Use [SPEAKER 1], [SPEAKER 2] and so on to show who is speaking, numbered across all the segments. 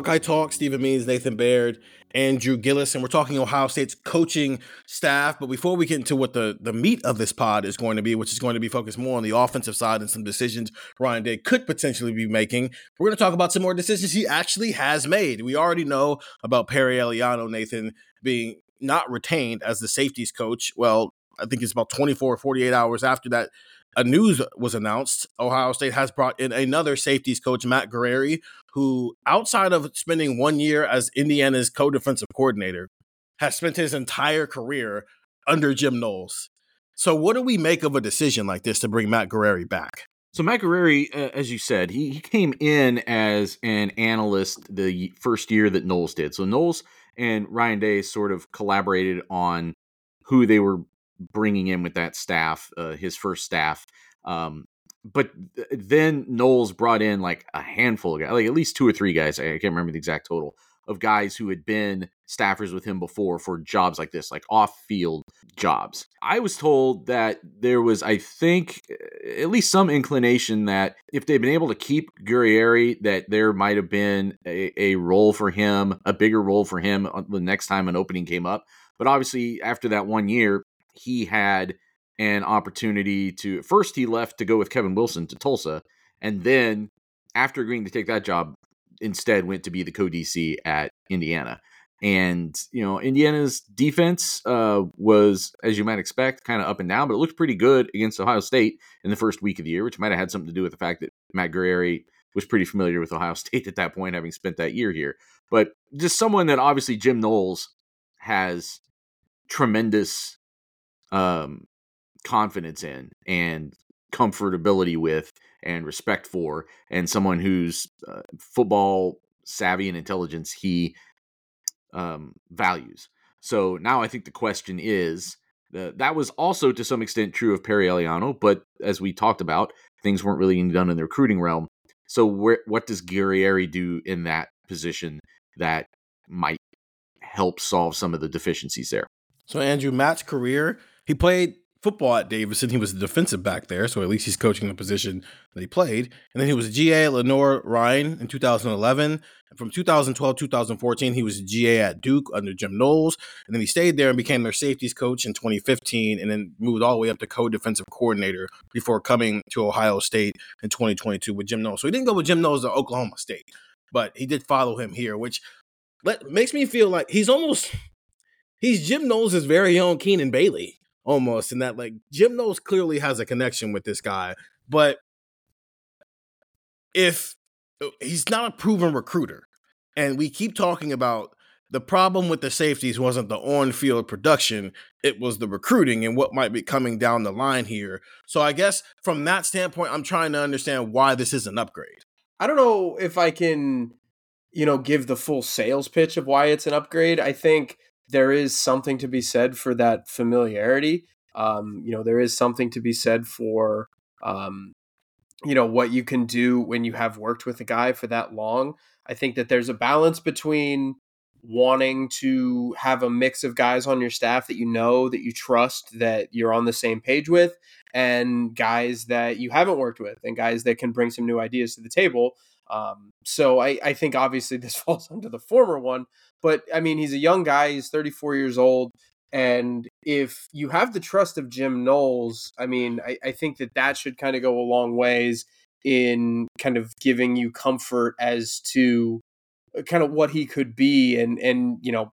[SPEAKER 1] Buckeye Talk.
[SPEAKER 2] Stephen Means, Nathan Baird, Andrew Gillis, and we're talking Ohio State's coaching staff. But before we get into what the, the meat of this pod is going to be, which is going to be focused more on the offensive side and some decisions Ryan Day could potentially be making, we're going to talk about some more decisions he actually has made. We already know about Perry Eliano, Nathan, being not retained as the safeties coach. Well, I think it's about 24 or 48 hours after that a news was announced. Ohio State has brought in another safeties coach, Matt Guerrieri, who, outside of spending one year as Indiana's co defensive coordinator, has spent his entire career under Jim Knowles. So, what do we make of a decision like this to bring Matt Guerrieri back?
[SPEAKER 3] So Matt Guerrieri, uh, as you said, he, he came in as an analyst the first year that Knowles did. So Knowles and Ryan Day sort of collaborated on who they were bringing in with that staff, uh, his first staff. Um, but then Knowles brought in like a handful of guys, like at least two or three guys. I can't remember the exact total of guys who had been staffers with him before for jobs like this, like off field jobs. I was told that there was, I think, at least some inclination that if they'd been able to keep Guerrieri, that there might have been a, a role for him, a bigger role for him the next time an opening came up. But obviously, after that one year, he had an opportunity to first he left to go with Kevin Wilson to Tulsa, and then after agreeing to take that job, instead went to be the co DC at Indiana. And you know, Indiana's defense uh, was, as you might expect, kind of up and down, but it looked pretty good against Ohio State in the first week of the year, which might have had something to do with the fact that Matt Guerrieri was pretty familiar with Ohio State at that point, having spent that year here. But just someone that obviously Jim Knowles has tremendous um, confidence in and comfortability with and respect for, and someone whose uh, football savvy and intelligence he um, values. So now I think the question is uh, that was also to some extent true of Perry Eliano, but as we talked about, things weren't really done in the recruiting realm. So where, what does Guerrieri do in that position that might help solve some of the deficiencies there?
[SPEAKER 2] So Andrew, Matt's career, he played football at Davidson. He was a defensive back there, so at least he's coaching the position that he played. And then he was a GA at Lenoir-Rhyne in 2011. And from 2012 2014, he was a GA at Duke under Jim Knowles. And then he stayed there and became their safeties coach in 2015, and then moved all the way up to co-defensive coordinator before coming to Ohio State in 2022 with Jim Knowles. So he didn't go with Jim Knowles to Oklahoma State, but he did follow him here, which let, makes me feel like he's almost he's Jim Knowles' very own Keenan Bailey almost, and that like Jim Knowles clearly has a connection with this guy, but if uh, he's not a proven recruiter, and we keep talking about the problem with the safeties wasn't the on-field production, it was the recruiting and what might be coming down the line here. So I guess from that standpoint, I'm trying to understand why this is an upgrade.
[SPEAKER 4] I don't know if I can, you know, give the full sales pitch of why it's an upgrade. I think there is something to be said for that familiarity. Um, you know, there is something to be said for, um, you know, what you can do when you have worked with a guy for that long. I think that there's a balance between wanting to have a mix of guys on your staff that you know, that you trust, that you're on the same page with, and guys that you haven't worked with, and guys that can bring some new ideas to the table. Um, so I, I think obviously this falls under the former one, but I mean, he's a young guy. He's 34 years old. And if you have the trust of Jim Knowles, I mean, I, I think that that should kind of go a long ways in kind of giving you comfort as to uh, kind of what he could be. And, and, you know,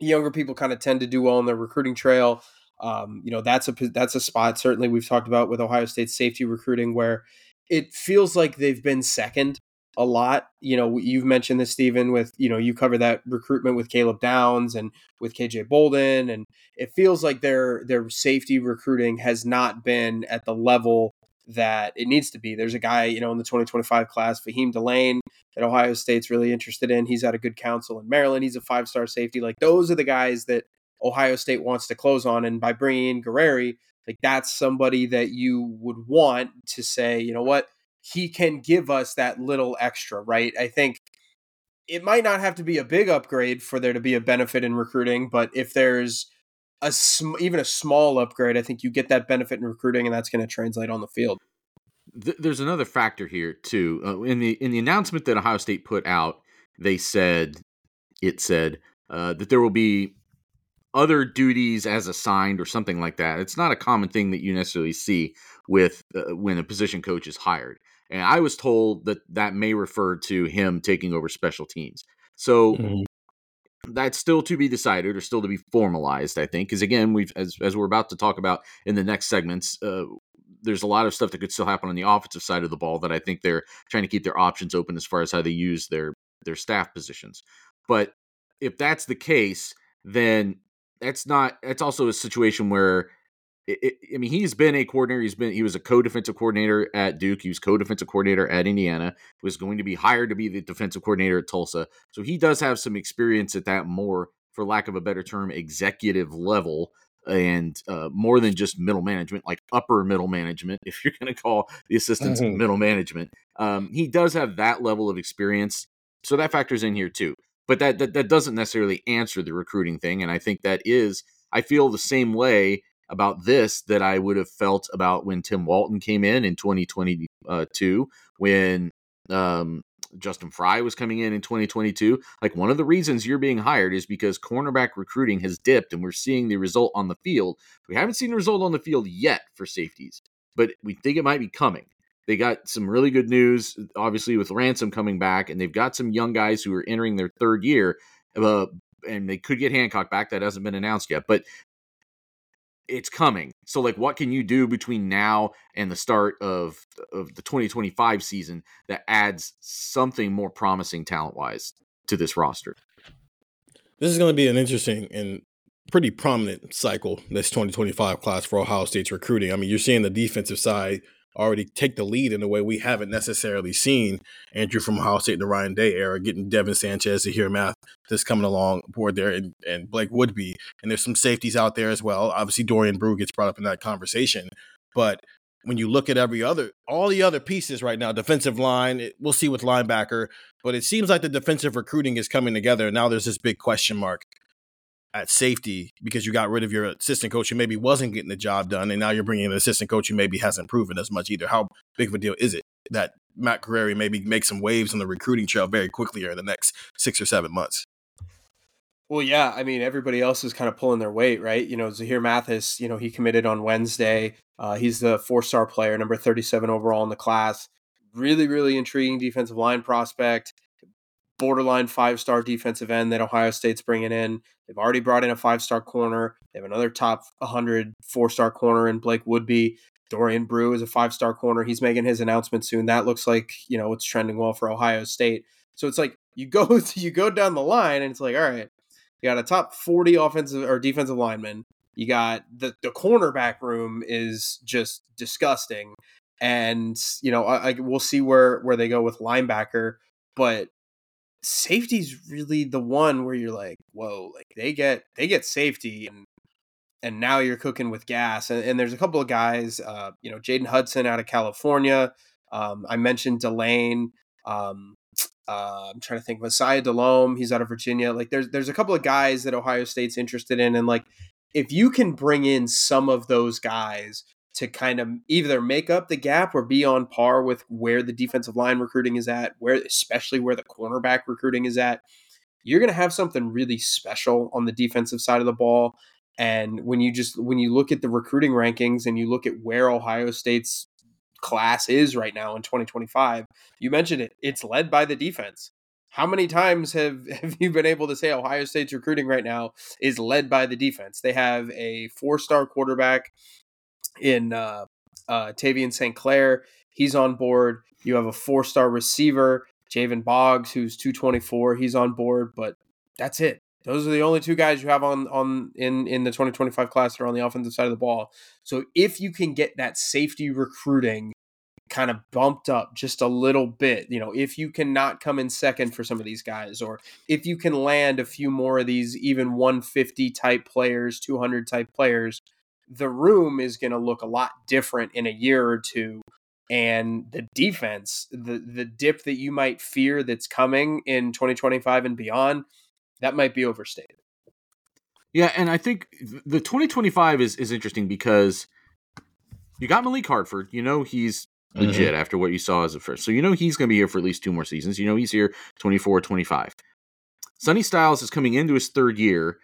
[SPEAKER 4] younger people kind of tend to do well on their recruiting trail. Um, you know, that's a, that's a spot certainly we've talked about with Ohio State safety recruiting where it feels like they've been second a lot. You know, you've mentioned this, Stephen, with, you know, you cover that recruitment with Caleb Downs and with KJ Bolden. And it feels like their their safety recruiting has not been at the level that it needs to be. There's a guy, you know, in the 2025 class, Faheem Delane, that Ohio State's really interested in. He's at a Good Counsel in Maryland. He's a five star safety. Like those are the guys that Ohio State wants to close on. And by bringing in Guerrieri, like that's somebody that you would want to say, you know what, he can give us that little extra, right? I think it might not have to be a big upgrade for there to be a benefit in recruiting, but if there's a sm- even a small upgrade, I think you get that benefit in recruiting, and that's going to translate on the field.
[SPEAKER 3] there's another factor here too. Uh, in the in the announcement that Ohio State put out, they said it said uh, that there will be other duties as assigned or something like that. It's not a common thing that you necessarily see with uh, when a position coach is hired. And I was told that that may refer to him taking over special teams. So mm-hmm. that's still to be decided or still to be formalized, I think. Because again, we've as as we're about to talk about in the next segments, uh, there's a lot of stuff that could still happen on the offensive side of the ball that I think they're trying to keep their options open as far as how they use their their staff positions. But if that's the case, then that's not that's also a situation where it, it, I mean he's been a coordinator he's been he was a co-defensive coordinator at Duke he was co-defensive coordinator at Indiana was going to be hired to be the defensive coordinator at Tulsa. So he does have some experience at that more for lack of a better term executive level and uh, more than just middle management like upper middle management if you're going to call the assistants mm-hmm. middle management. Um, he does have that level of experience so that factors in here too. But that, that that doesn't necessarily answer the recruiting thing and i think that is i feel the same way about this that i would have felt about when tim walton came in in 2022 when um, justin Frye was coming in in 2022 like one of the reasons you're being hired is because cornerback recruiting has dipped and we're seeing the result on the field we haven't seen the result on the field yet for safeties but we think it might be coming they got some really good news, obviously, with Ransom coming back, and they've got some young guys who are entering their third year. Uh, and they could get Hancock back. That hasn't been announced yet, but it's coming. So, like, what can you do between now and the start of of the 2025 season that adds something more promising talent wise to this roster?
[SPEAKER 2] This is going to be an interesting and pretty prominent cycle. This 2025 class for Ohio State's recruiting. I mean, you're seeing the defensive side already take the lead in a way we haven't necessarily seen Andrew from Ohio State in the Ryan Day era, getting Devin Sanchez to hear math that's coming along board there and, and Blake Woodby. And there's some safeties out there as well. Obviously, Dorian Brew gets brought up in that conversation. But when you look at every other, all the other pieces right now, defensive line, it, we'll see with linebacker, but it seems like the defensive recruiting is coming together. Now there's this big question mark at safety because you got rid of your assistant coach who maybe wasn't getting the job done, and now you're bringing an assistant coach who maybe hasn't proven as much either. How big of a deal is it that Matt Guerrieri maybe makes some waves on the recruiting trail very quickly here in the next six or seven months?
[SPEAKER 4] Well, yeah, I mean, everybody else is kind of pulling their weight, right? You know, Zahir Mathis, you know, he committed on Wednesday. Uh, he's the four star player, number 37 overall in the class. Really, really intriguing defensive line prospect borderline five star defensive end that Ohio State's bringing in. They've already brought in a five star corner. They have another top 100 four star corner in Blake Woodby. Dorian Brew is a five star corner. He's making his announcement soon. That looks like you know it's trending well for Ohio State. So it's like you go you go down the line and it's like all right, you got a top 40 offensive or defensive lineman. You got the the cornerback room is just disgusting, and you know I, I, we'll see where where they go with linebacker. But safety's really the one where you're like, whoa, like they get they get safety and and now you're cooking with gas. And, and there's a couple of guys, uh, you know, Jaden Hudson out of California. Um, I mentioned Delane. Um, uh, I'm trying to think Messiah Delome. He's out of Virginia. Like there's there's a couple of guys that Ohio State's interested in, and like if you can bring in some of those guys to kind of either make up the gap or be on par with where the defensive line recruiting is at, where especially where the cornerback recruiting is at, you're going to have something really special on the defensive side of the ball. And when you just when you look at the recruiting rankings and you look at where Ohio State's class is right now in 2025, you mentioned it. It's led by the defense. How many times have, have you been able to say Ohio State's recruiting right now is led by the defense? They have a four star quarterback in uh, uh, Tavien St. Clair. He's on board. You have a four star receiver, Javen Boggs, who's 224. He's on board, but that's it. Those are the only two guys you have on on in in the 2025 class that are on the offensive side of the ball. So if you can get that safety recruiting kind of bumped up just a little bit, you know, if you cannot come in second for some of these guys, or if you can land a few more of these even 150 type players, 200 type players, the room is going to look a lot different in a year or two and the defense, the the dip that you might fear that's coming in 2025 and beyond, that might be overstated.
[SPEAKER 3] Yeah, and I think the 2025 is is interesting because you got Malik Hartford. You know he's legit mm-hmm. after what you saw as a first. So you know he's going to be here for at least two more seasons. You know he's here 24, 25. Sonny Styles is coming into his third year,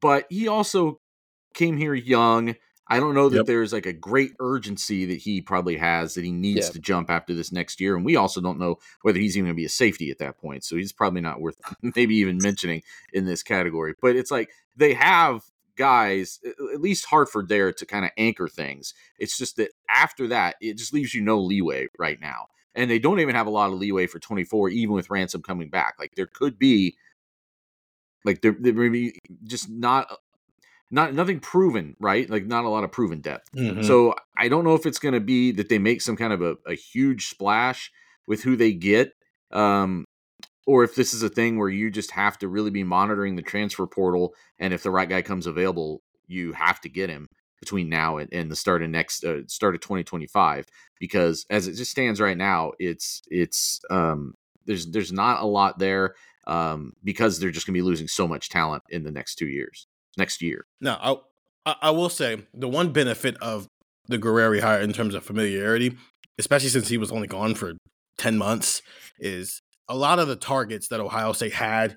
[SPEAKER 3] but he also came here young. I don't know that yep. there's like a great urgency that he probably has that he needs yeah. to jump after this next year. And we also don't know whether he's even going to be a safety at that point. So he's probably not worth maybe even mentioning in this category. But it's like they have guys, at least Hartford there to kind of anchor things. It's just that after that, it just leaves you no leeway right now. And they don't even have a lot of leeway for 24, even with Ransom coming back. Like there could be, like there, there may be just not not nothing proven, right? Like not a lot of proven depth. Mm-hmm. So I don't know if it's going to be that they make some kind of a, a huge splash with who they get, um, or if this is a thing where you just have to really be monitoring the transfer portal, and if the right guy comes available, you have to get him between now and, and the start of next uh, start of 2025 because as it just stands right now it's it's um there's there's not a lot there um because they're just going to be losing so much talent in the next two years next year.
[SPEAKER 2] Now, I, I will say the one benefit of the Guerrieri hire in terms of familiarity, especially since he was only gone for 10 months, is a lot of the targets that Ohio State had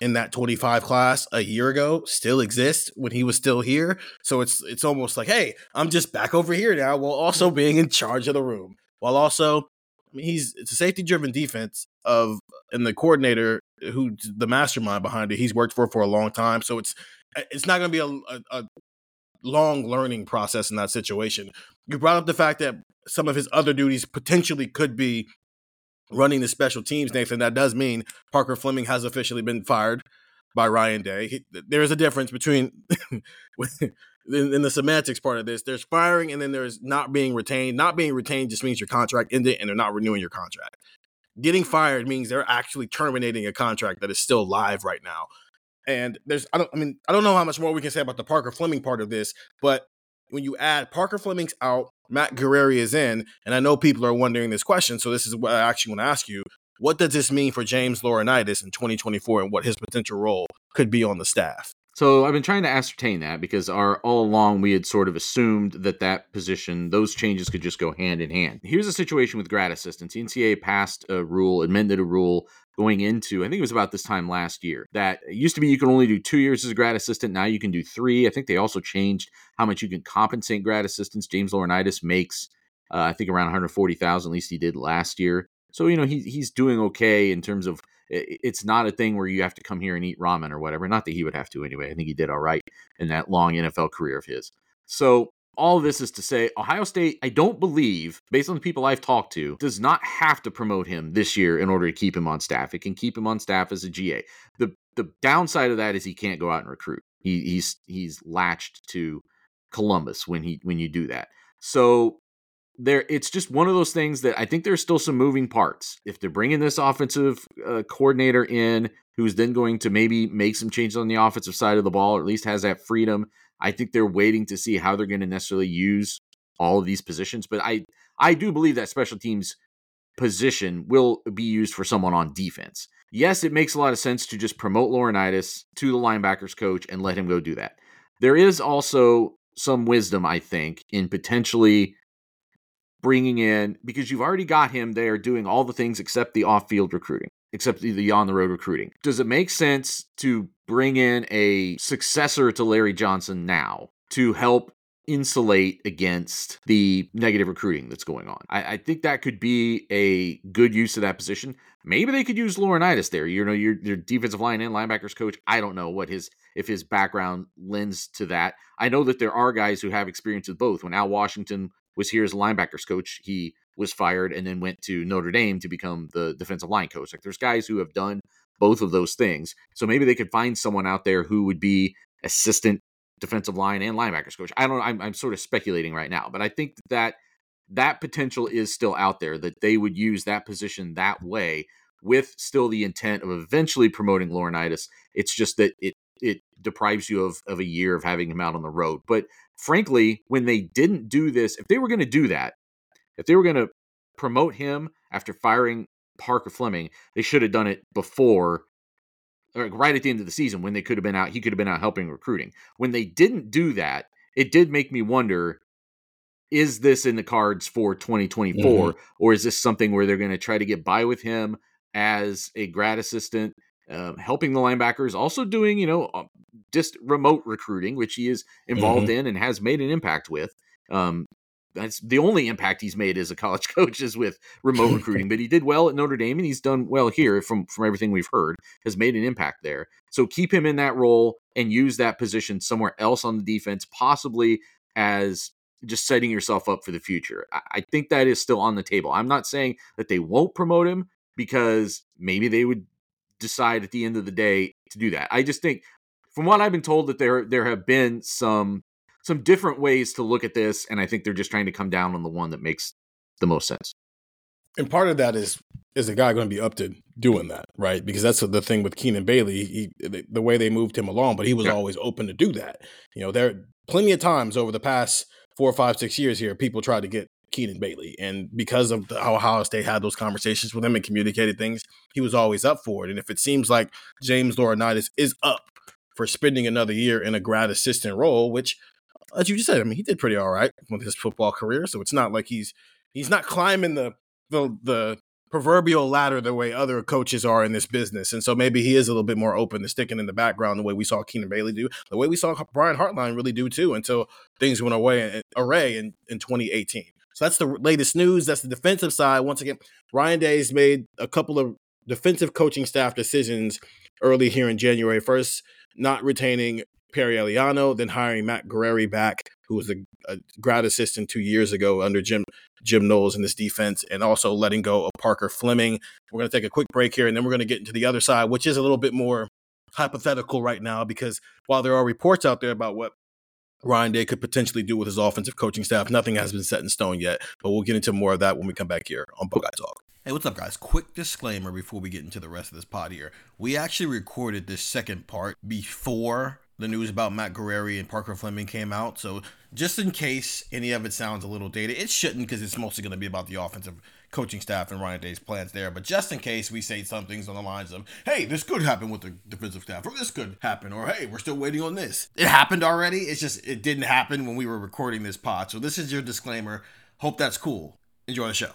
[SPEAKER 2] in that 25 class a year ago still exist when he was still here. So it's it's almost like, hey, I'm just back over here now while also being in charge of the room. While also I mean he's it's a safety driven defense of and the coordinator who the mastermind behind it, he's worked for for a long time. So it's it's not going to be a, a, a long learning process in that situation. You brought up the fact that some of his other duties potentially could be running the special teams, Nathan. That does mean Parker Fleming has officially been fired by Ryan Day. He, there is a difference between in, in, the semantics part of this. There's firing and then there's not being retained. Not being retained just means your contract ended and they're not renewing your contract. Getting fired means they're actually terminating a contract that is still live right now. And there's I don't I mean I don't know how much more we can say about the Parker Fleming part of this, but when you add Parker Fleming's out, Matt Guerrieri is in, and I know people are wondering this question, so this is what I actually want to ask you. What does this mean for James Laurinaitis in 2024 and what his potential role could be on the staff?
[SPEAKER 3] So I've been trying to ascertain that because our all along we had sort of assumed that that position, those changes could just go hand in hand. Here's a situation with grad assistants. The NCAA passed a rule, amended a rule going into, I think it was about this time last year, that used to be you can only do two years as a grad assistant. Now you can do three. I think they also changed how much you can compensate grad assistants. James Laurinaitis makes, uh, I think, around 140000 at least he did last year. So, you know, he, he's doing okay in terms of it's not a thing where you have to come here and eat ramen or whatever. Not that he would have to anyway. I think he did all right in that long NFL career of his. So all this is to say Ohio State, I don't believe, based on the people I've talked to, does not have to promote him this year in order to keep him on staff. It can keep him on staff as a GA. The the downside of that is he can't go out and recruit. He, he's he's latched to Columbus when he when you do that. So there it's just one of those things that I think there's still some moving parts. If they're bringing this offensive uh, coordinator in who's then going to maybe make some changes on the offensive side of the ball or at least has that freedom I think they're waiting to see how they're going to necessarily use all of these positions. But I I do believe that special teams position will be used for someone on defense. Yes, it makes a lot of sense to just promote Laurinaitis to the linebackers coach and let him go do that. There is also some wisdom, I think, in potentially bringing in because you've already got him there doing all the things except the off-field recruiting except the on the road recruiting. Does it make sense to bring in a successor to Larry Johnson now to help insulate against the negative recruiting that's going on. I, I, think that could be a good use of that position. Maybe they could use Laurinaitis there. You know, your your defensive line and linebackers coach. I don't know what his if his background lends to that. I know that there are guys who have experience with both. When Al Washington was here as a linebackers coach, he was fired and then went to Notre Dame to become the defensive line coach. Like there's guys who have done both of those things. So maybe they could find someone out there who would be assistant defensive line and linebackers coach. I don't. I'm, I'm sort of speculating right now, but I think that that potential is still out there that they would use that position that way with still the intent of eventually promoting Laurinaitis. It's just that it it deprives you of, of a year of having him out on the road. But frankly, when they didn't do this, if they were going to do that, If they were going to promote him after firing Parker Fleming, they should have done it before or right at the end of the season when they could have been out he could have been out helping recruiting. When they didn't do that, it did make me wonder is this in the cards for 2024 mm-hmm. or is this something where they're going to try to get by with him as a grad assistant um, helping the linebackers also doing you know um, just remote recruiting which he is involved mm-hmm. in and has made an impact with um, that's the only impact he's made as a college coach is with remote recruiting but he did well at notre dame and he's done well here from from everything we've heard has made an impact there so keep him in that role and use that position somewhere else on the defense possibly as just setting yourself up for the future. I think that is still on the table. I'm not saying that they won't promote him because maybe they would decide at the end of the day to do that. I just think from what I've been told that there there have been some some different ways to look at this and I think they're just trying to come down on the one that makes the most sense.
[SPEAKER 2] And part of that is is the guy going to be up to doing that, right? Because that's the thing with Keenan Bailey, he, the way they moved him along, but he was yeah. always open to do that. You know, there plenty of times over the past four, five, six years here, people tried to get Keenan Bailey. And because of the, how Ohio State had those conversations with him and communicated things, he was always up for it. And if it seems like James Laurinaitis is up for spending another year in a grad assistant role, which, as you just said, I mean, he did pretty all right with his football career. So it's not like he's he's not climbing the the the proverbial ladder the way other coaches are in this business. And so maybe he is a little bit more open to sticking in the background the way we saw Keenan Bailey do, the way we saw Brian Hartline really do too until things went away uh, array in, in 2018. So that's the latest news. That's the defensive side. Once again, Ryan Day's made a couple of defensive coaching staff decisions early here in January. First, not retaining Perry Eliano, then hiring Matt Guerrieri back, who was a, a, grad assistant two years ago under Jim Jim Knowles in this defense, and also letting go of Parker Fleming. We're going to take a quick break here, and then we're going to get into the other side, which is a little bit more hypothetical right now because while there are reports out there about what Ryan Day could potentially do with his offensive coaching staff, nothing has been set in stone yet. But we'll get into more of that when we come back here on Buckeye Talk. Hey, what's up, guys? Quick disclaimer before we get into the rest of this pod here. We actually recorded this second part before the news about Matt Guerrieri and Parker Fleming came out. So just in case any of it sounds a little dated, it shouldn't because it's mostly going to be about the offensive coaching staff and Ryan Day's plans there. But just in case we say some things on the lines of, hey, this could happen with the defensive staff, or this could happen, or hey, we're still waiting on this. It happened already. It's just it didn't happen when we were recording this pod. So this is your disclaimer. Hope that's cool. Enjoy the show.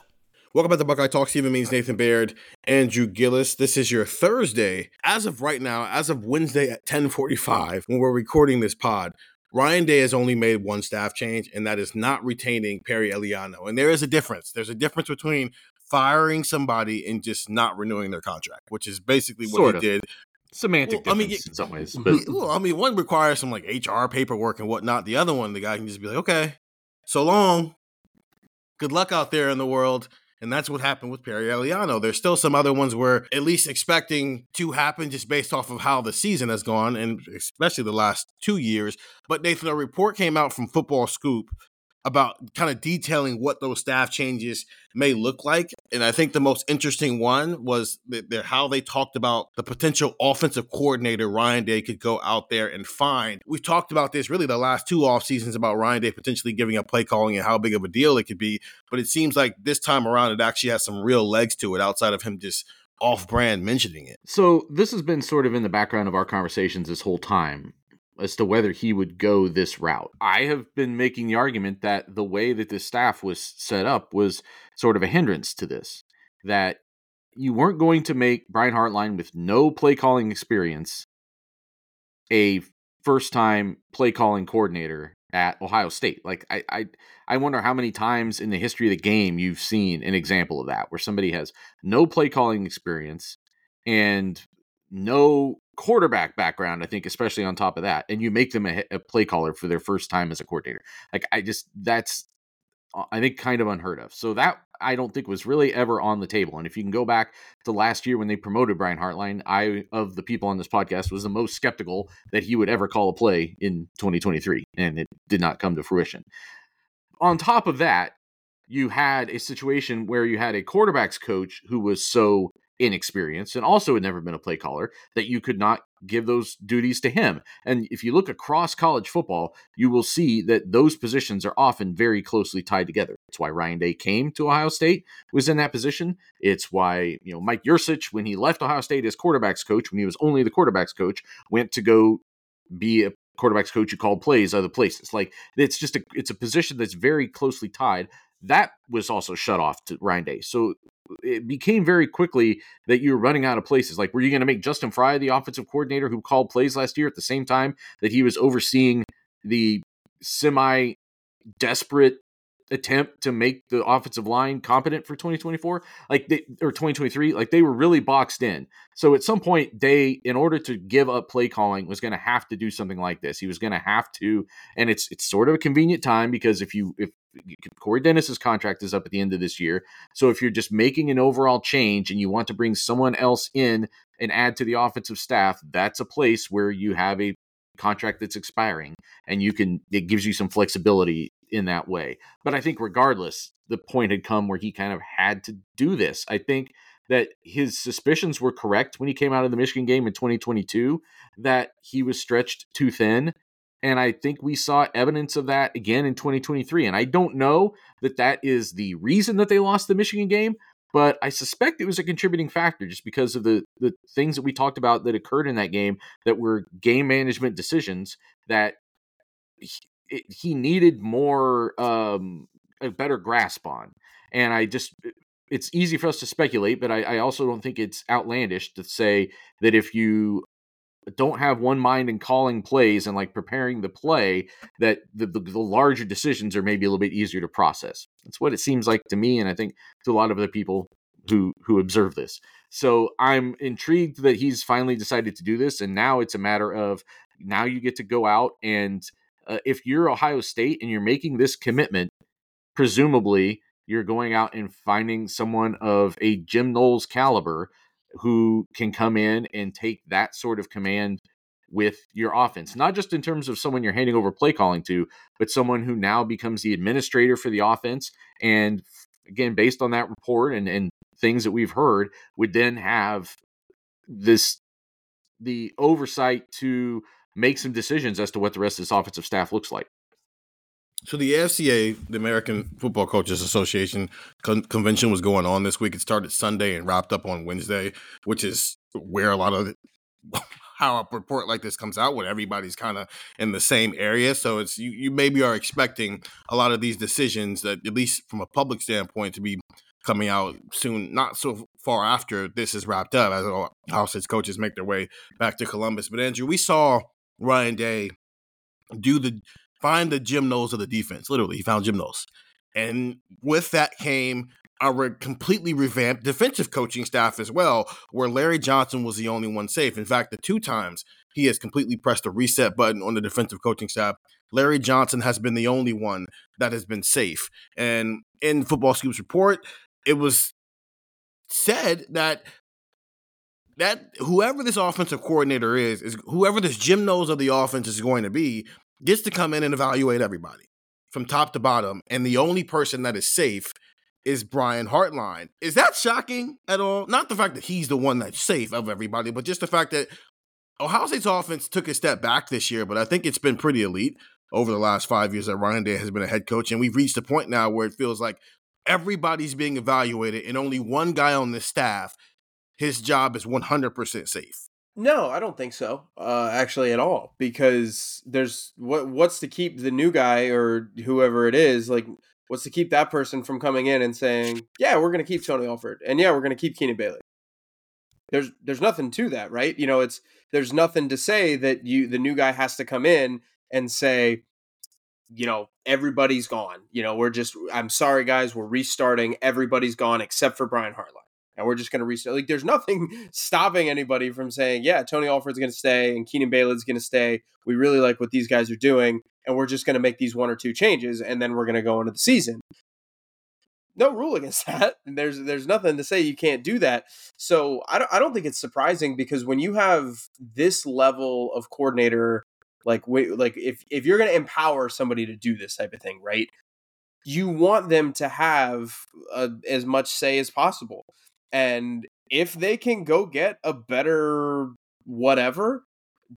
[SPEAKER 2] Welcome back to Buckeye Talk. Stephen Means, Nathan Baird, Andrew Gillis. This is your Thursday. As of right now, as of Wednesday at 1045, when we're recording this pod, Ryan Day has only made one staff change, and that is not retaining Perry Eliano. And there is a difference. There's a difference between firing somebody and just not renewing their contract, which is basically what sort he of. did.
[SPEAKER 3] Semantic well, I mean, in some ways. But.
[SPEAKER 2] Well, I mean, one requires some like HR paperwork and whatnot. The other one, the guy can just be like, okay, so long. Good luck out there in the world. And that's what happened with Perry Eliano. There's still some other ones we're at least expecting to happen just based off of how the season has gone, and especially the last two years. But Nathan, a report came out from Football Scoop about kind of detailing what those staff changes may look like. And I think the most interesting one was the, the, how they talked about the potential offensive coordinator Ryan Day could go out there and find. We've talked about this really the last two off seasons about Ryan Day potentially giving up play calling and how big of a deal it could be. But it seems like this time around it actually has some real legs to it outside of him just off brand mentioning it.
[SPEAKER 3] So this has been sort of in the background of our conversations this whole time as to whether he would go this route. I have been making the argument that the way that this staff was set up was sort of a hindrance to this. That you weren't going to make Brian Hartline with no play calling experience a first time play calling coordinator at Ohio State. Like I, I I wonder how many times in the history of the game you've seen an example of that where somebody has no play calling experience and no quarterback background, I think, especially on top of that, and you make them a, a, play caller for their first time as a coordinator. Like, I just, that's, uh, I think, kind of unheard of. So that I don't think was really ever on the table. And if you can go back to last year when they promoted Brian Hartline, I, of the people on this podcast, was the most skeptical that he would ever call a play in 2023, and it did not come to fruition. On top of that, you had a situation where you had a quarterbacks coach who was so inexperienced and also had never been a play caller that you could not give those duties to him. And if you look across college football, you will see that those positions are often very closely tied together. It's why Ryan Day came to Ohio State, was in that position. It's why, you know, Mike Yurcich, when he left Ohio State as quarterbacks coach, when he was only the quarterbacks coach, went to go be a quarterbacks coach who called plays other places. Like it's just a it's a position that's very closely tied. That was also shut off to Ryan Day. So it became very quickly that you were running out of places. Like, were you going to make Justin Frye the offensive coordinator who called plays last year at the same time that he was overseeing the semi desperate attempt to make the offensive line competent for 2024 like they, or 2023 like they were really boxed in so at some point they in order to give up play calling was going to have to do something like this he was going to have to and it's it's sort of a convenient time because if you if Corey Dennis's contract is up at the end of this year so if you're just making an overall change and you want to bring someone else in and add to the offensive staff that's a place where you have a contract that's expiring and you can it gives you some flexibility in that way. But I think regardless, the point had come where he kind of had to do this. I think that his suspicions were correct when he came out of the Michigan game in 2022 that he was stretched too thin. And I think we saw evidence of that again in 2023. And I don't know that that is the reason that they lost the Michigan game, but I suspect it was a contributing factor just because of the the things that we talked about that occurred in that game that were game management decisions that it, he needed more um, a better grasp on. And I just it's easy for us to speculate, but I, I, also don't think it's outlandish to say that if you don't have one mind in calling plays and like preparing the play, that the, the, the, larger decisions are maybe a little bit easier to process. That's what it seems like to me, and I think to a lot of other people who who observe this. So I'm intrigued that he's finally decided to do this, and now it's a matter of now you get to go out and uh, if you're Ohio State and you're making this commitment, presumably you're going out and finding someone of a Jim Knowles caliber who can come in and take that sort of command with your offense, not just in terms of someone you're handing over play calling to, but someone who now becomes the administrator for the offense. And again, based on that report and, and things that we've heard, would then have this the oversight to make some decisions as to what the rest of this offensive staff looks like.
[SPEAKER 2] So the AFCA, the American Football Coaches Association con- convention was going on this week. It started Sunday and wrapped up on Wednesday, which is where a lot of how a report like this comes out when everybody's kind of in the same area. So it's you, you maybe are expecting a lot of these decisions that at least from a public standpoint to be coming out soon, not so far after this is wrapped up as Ohio State's coaches make their way back to Columbus. But Andrew, we saw Ryan Day do the find the Jim Knowles of the defense. Literally, he found Jim Knowles. And with that came our completely revamped defensive coaching staff as well, where Larry Johnson was the only one safe. In fact, the two times he has completely pressed the reset button on the defensive coaching staff, Larry Johnson has been the only one that has been safe. And in Football Scoops report, it was said that that whoever this offensive coordinator is, is whoever this Jim Knowles of the offense is going to be, gets to come in and evaluate everybody from top to bottom. And the only person that is safe is Brian Hartline. Is that shocking at all? Not the fact that he's the one that's safe of everybody, but just the fact that Ohio State's offense took a step back this year, but I think it's been pretty elite over the last five years that Ryan Day has been a head coach. And we've reached a point now where it feels like everybody's being evaluated and only one guy on the staff his job is 100% safe.
[SPEAKER 4] No, I don't think so. Uh, actually, at all, because there's what what's to keep the new guy or whoever it is like what's to keep that person from coming in and saying, "Yeah, we're going to keep Tony Alford, and yeah, we're going to keep Keenan Bailey." There's there's nothing to that, right? You know, it's there's nothing to say that you the new guy has to come in and say, you know, everybody's gone. You know, we're just I'm sorry guys, we're restarting. Everybody's gone except for Brian Hartline and we're just going to restart. Like, there's nothing stopping anybody from saying, yeah, Tony Alford's going to stay and Keenan Bailey's going to stay. We really like what these guys are doing, and we're just going to make these one or two changes, and then we're going to go into the season. No rule against that. There's there's nothing to say you can't do that. So I don't I don't think it's surprising because when you have this level of coordinator, like like if if you're going to empower somebody to do this type of thing, right? You want them to have uh, as much say as possible. And if they can go get a better whatever,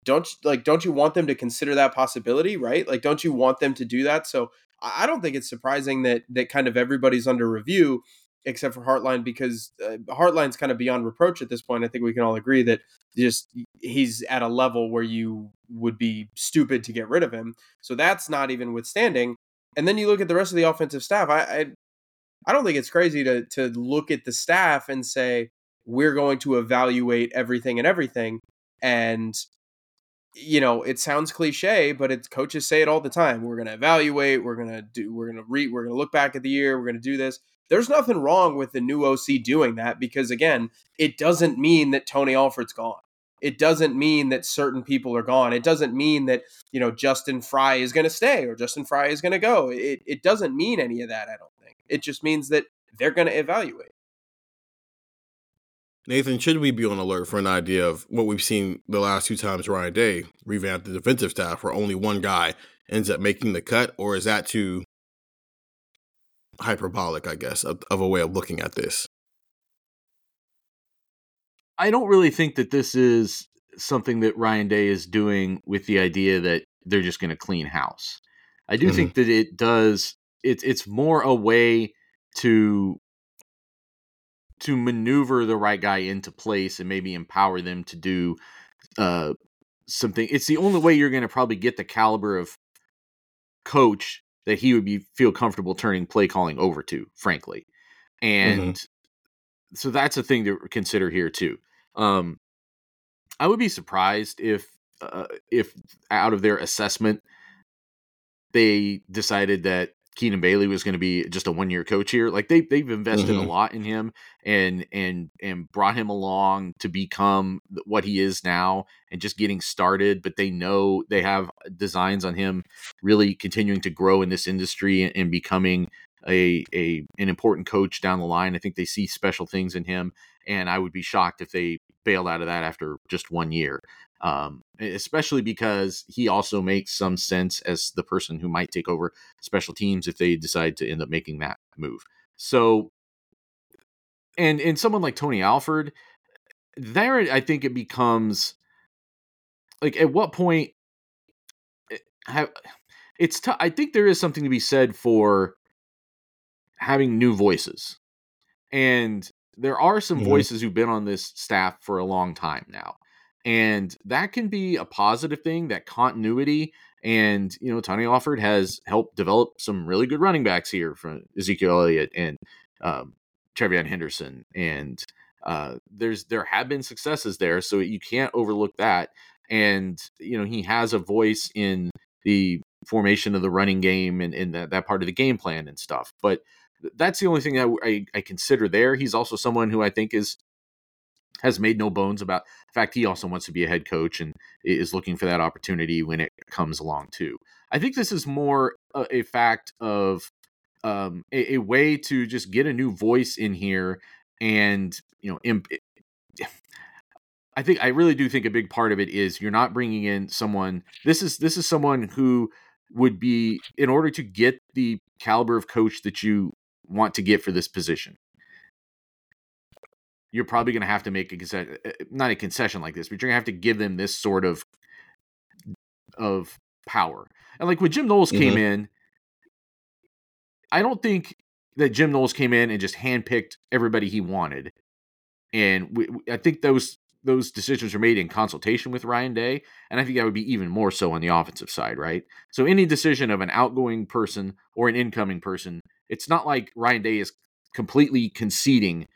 [SPEAKER 4] don't like don't you want them to consider that possibility, right? Like don't you want them to do that? So I don't think it's surprising that that kind of everybody's under review except for Hartline because uh, Hartline's kind of beyond reproach at this point. I think we can all agree that just he's at a level where you would be stupid to get rid of him. So that's not even withstanding. And then you look at the rest of the offensive staff. I I, I don't think it's crazy to to look at the staff and say we're going to evaluate everything and everything. And you know, it sounds cliche, but it's coaches say it all the time. We're going to evaluate. We're going to do. We're going to read. We're going to look back at the year. We're going to do this there's nothing wrong with the new OC doing that because again, it doesn't mean that Tony Alford's gone. It doesn't mean that certain people are gone. It doesn't mean that, you know, Justin Frye is going to stay or Justin Frye is going to go. It it doesn't mean any of that, I don't think. It just means that they're going to evaluate.
[SPEAKER 2] Nathan, should we be on alert for an idea of what we've seen the last two times Ryan Day revamped the defensive staff where only one guy ends up making the cut, or is that too hyperbolic, I guess, of, of a way of looking at this.
[SPEAKER 3] I don't really think that this is something that Ryan Day is doing with the idea that they're just going to clean house. I do mm-hmm. think that it does. It's it's more a way to to maneuver the right guy into place and maybe empower them to do uh, something. It's the only way you're going to probably get the caliber of coach that he would be feel comfortable turning play calling over to, frankly. Mm-hmm. And mm-hmm. so that's a thing to consider here too. Um, I would be surprised if uh, if out of their assessment they decided that Keenan Bailey was going to be just a one year coach here. Like they they've invested mm-hmm. a lot in him and and and brought him along to become what he is now and just getting started. But they know they have designs on him really continuing to grow in this industry and, and becoming a a an important coach down the line. I think they see special things in him, and I would be shocked if they bailed out of that after just one year um, especially because he also makes some sense as the person who might take over special teams if they decide to end up making that move. So, and and someone like Tony Alford, there I think it becomes like at what point eh, have it's t- I think there is something to be said for having new voices. And there are some mm-hmm. voices who've been on this staff for a long time now and that can be a positive thing that continuity and you know tony alford has helped develop some really good running backs here from ezekiel elliott and um, TreVeyon henderson and uh, there's there have been successes there so you can't overlook that. And you know he has a voice in the formation of the running game and, and that, that part of the game plan and stuff but that's the only thing that I, I consider there. He's also someone who i think is has made no bones about the fact he also wants to be a head coach and is looking for that opportunity when it comes along too. I think this is more a, a fact of um, a, a, way to just get a new voice in here and you know imp- I think I really do think a big part of it is you're not bringing in someone this is this is someone who would be in order to get the caliber of coach that you want to get for this position you're probably going to have to make a concession, eh, eh, not a concession like this, but you're going to have to give them this sort of of power. And like when Jim Knowles mm-hmm. came in, I don't think that Jim Knowles came in and just handpicked everybody he wanted. And we, I think those those decisions were made in consultation with Ryan Day, and I think that would be even more so on the offensive side, right? So any decision of an outgoing person or an incoming person, it's not like Ryan Day is completely conceding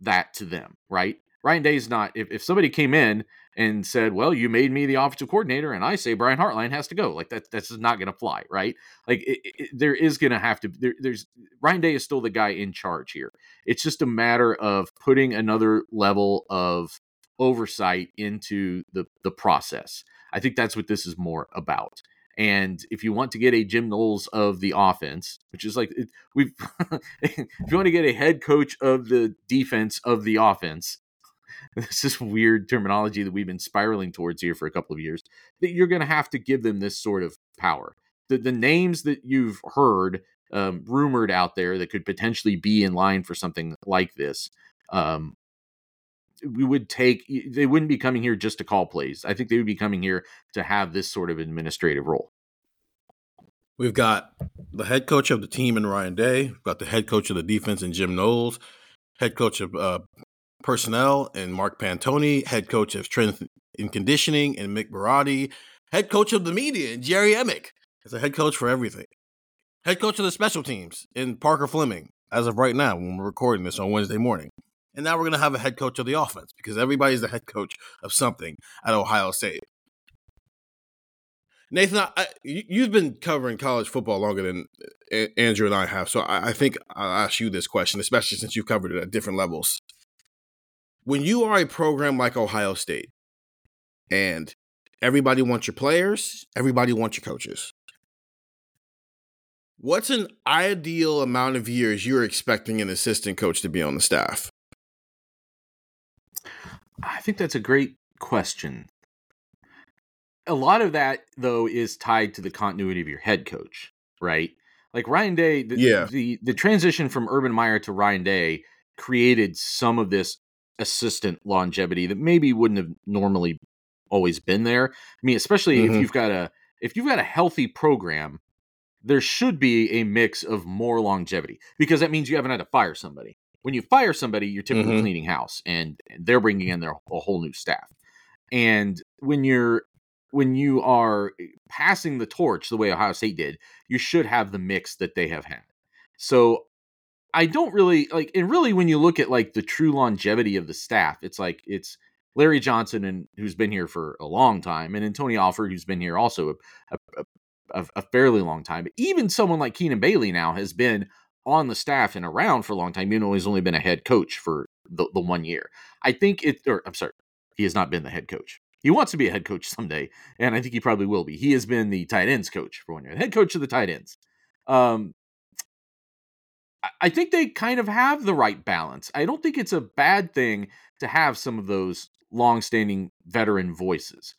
[SPEAKER 3] that to them, right? Ryan Day is not. If, if somebody came in and said, "Well, you made me the offensive coordinator," and I say Brian Hartline has to go, like that, that's not going to fly, right? Like it, it, there is going to have to. There, there's Ryan Day is still the guy in charge here. It's just a matter of putting another level of oversight into the the process. I think that's what this is more about. And if you want to get a Jim Knowles of the offense, which is like we've, if you want to get a head coach of the defense of the offense, this is weird terminology that we've been spiraling towards here for a couple of years. That you're going to have to give them this sort of power. The the names that you've heard um, rumored out there that could potentially be in line for something like this, um, we would take they wouldn't be coming here just to call plays. I think they would be coming here to have this sort of administrative role.
[SPEAKER 2] We've got the head coach of the team in Ryan Day. We've got the head coach of the defense in Jim Knowles, head coach of uh, personnel and Mark Pantoni, head coach of strength and conditioning and Mick Marotti, head coach of the media and Jerry Emig. As a head coach for everything. Head coach of the special teams in Parker Fleming, as of right now, when we're recording this on Wednesday morning. And now we're going to have a head coach of the offense because everybody's the head coach of something at Ohio State. Nathan, I, you've been covering college football longer than Andrew and I have, so I, I think I'll ask you this question, especially since you've covered it at different levels. When you are a program like Ohio State, and everybody wants your players, everybody wants your coaches. What's an ideal amount of years you're expecting an assistant coach to be on the staff?
[SPEAKER 3] I think that's a great question. A lot of that, though, is tied to the continuity of your head coach, right? Like Ryan Day, the,
[SPEAKER 2] yeah.
[SPEAKER 3] the, the transition from Urban Meyer to Ryan Day created some of this assistant longevity that maybe wouldn't have normally always been there. I mean, especially mm-hmm. if you've got a if you've got a healthy program, there should be a mix of more longevity because that means you haven't had to fire somebody. When you fire somebody, you're typically mm-hmm. cleaning house and they're bringing in their a whole new staff. And when you're when you are eh, passing the torch the way Ohio State did, you should have the mix that they have had. So I don't really like and really when you look at like the true longevity of the staff, it's like it's Larry Johnson and who's been here for a long time, and then Tony Alford, who's been here also a, a, a, a fairly long time. But even someone like Keenan Bailey now has been on the staff and around for a long time, even though he's only been a head coach for the, the one year. I think it, or I'm sorry, he has not been the head coach. He wants to be a head coach someday, and I think he probably will be. He has been the tight ends coach for one year, the head coach of the tight ends. Um, I think they kind of have the right balance. I don't think it's a bad thing to have some of those long-standing veteran voices.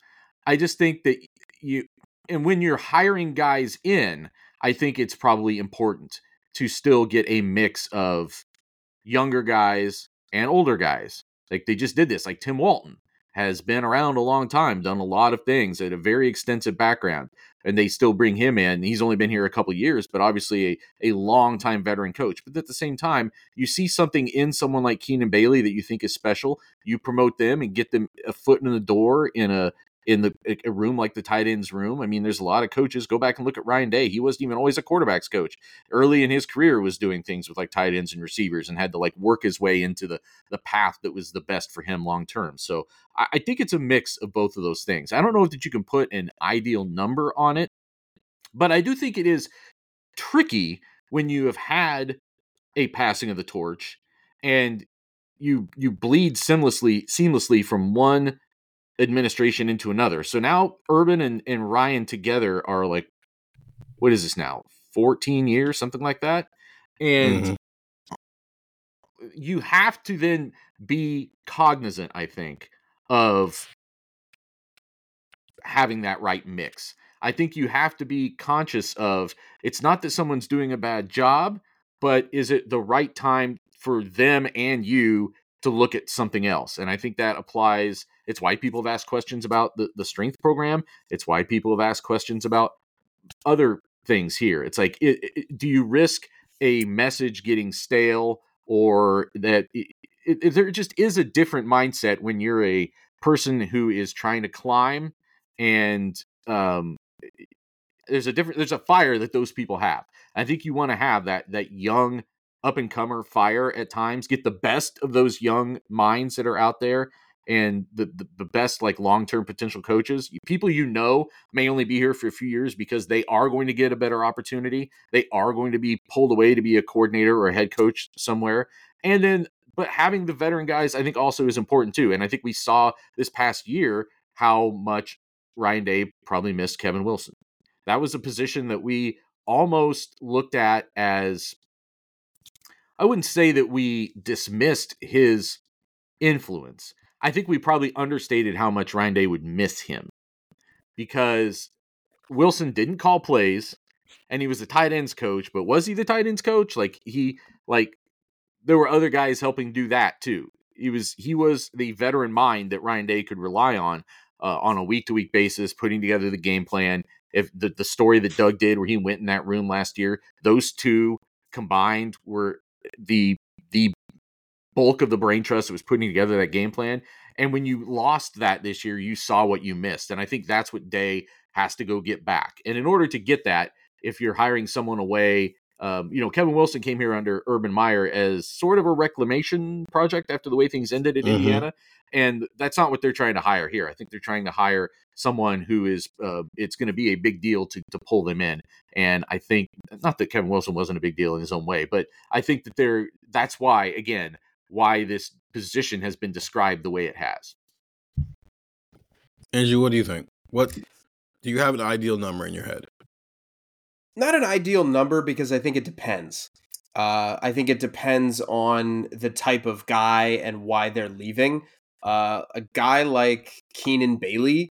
[SPEAKER 3] I just think that you and when you're hiring guys in, I think it's probably important to still get a mix of younger guys and older guys. Like they just did this. Like Tim Walton has been around a long time, done a lot of things, had a very extensive background, and they still bring him in. He's only been here a couple years, but obviously a, a long time veteran coach. But at the same time, you see something in someone like Keenan Bailey that you think is special, you promote them and get them a foot in the door in a in the a room like the tight ends room. I mean, there's a lot of coaches. Go back and look at Ryan Day. He wasn't even always a quarterbacks coach. Early in his career, was doing things with like tight ends and receivers, and had to like work his way into the the path that was the best for him long term. So I, I think it's a mix of both of those things. I don't know that you can put an ideal number on it, but I do think it is tricky when you have had a passing of the torch and you you bleed seamlessly seamlessly from one administration into another. So now Urban and, and Ryan together are like, what is this now? 14 years, something like that. And mm-hmm. you have to then be cognizant, I think, of having that right mix. I think you have to be conscious of it's not that someone's doing a bad job, but is it the right time for them and you to look at something else? And I think that applies it's why people have asked questions about the, the strength program. It's why people have asked questions about other things here. It's like, it, it, do you risk a message getting stale or that it, there just is a different mindset when you're a person who is trying to climb and um, there's a different there's a fire that those people have. I think you want to have that that young up and comer fire at times. Get the best of those young minds that are out there and the, the, the best like long-term potential coaches people you know may only be here for a few years because they are going to get a better opportunity. They are going to be pulled away to be a coordinator or a head coach somewhere. And then but having the veteran guys i think also is important too. And i think we saw this past year how much ryan day probably missed kevin wilson. That was a position that we almost looked at as i wouldn't say that we dismissed his influence I think we probably understated how much Ryan Day would miss him because Wilson didn't call plays and he was the tight ends coach, but was he the tight ends coach? Like he like there were other guys helping do that too. he was he was the veteran mind that Ryan Day could rely on uh, on a week to week basis, putting together the game plan. If the the story that Doug did, where he went in that room last year, those two combined were the the bulk of the brain trust that was putting together that game plan. And when you lost that this year, you saw what you missed. And I think that's what Day has to go get back. And in order to get that, if you're hiring someone away, um, you know, Kevin Wilson came here under Urban Meyer as sort of a reclamation project after the way things ended in mm-hmm. Indiana. And that's not what they're trying to hire here. I think they're trying to hire someone who is, uh, it's going to be a big deal to, to pull them in. And I think, not that Kevin Wilson wasn't a big deal in his own way, but I think that they're, that's why, again, why this position has been described the way it has.
[SPEAKER 2] Andrew, what do you think? What do you have an ideal number in your head?
[SPEAKER 4] Not an ideal number because I think it depends. Uh, I think it depends on the type of guy and why they're leaving. Uh, a guy like Keenan Bailey,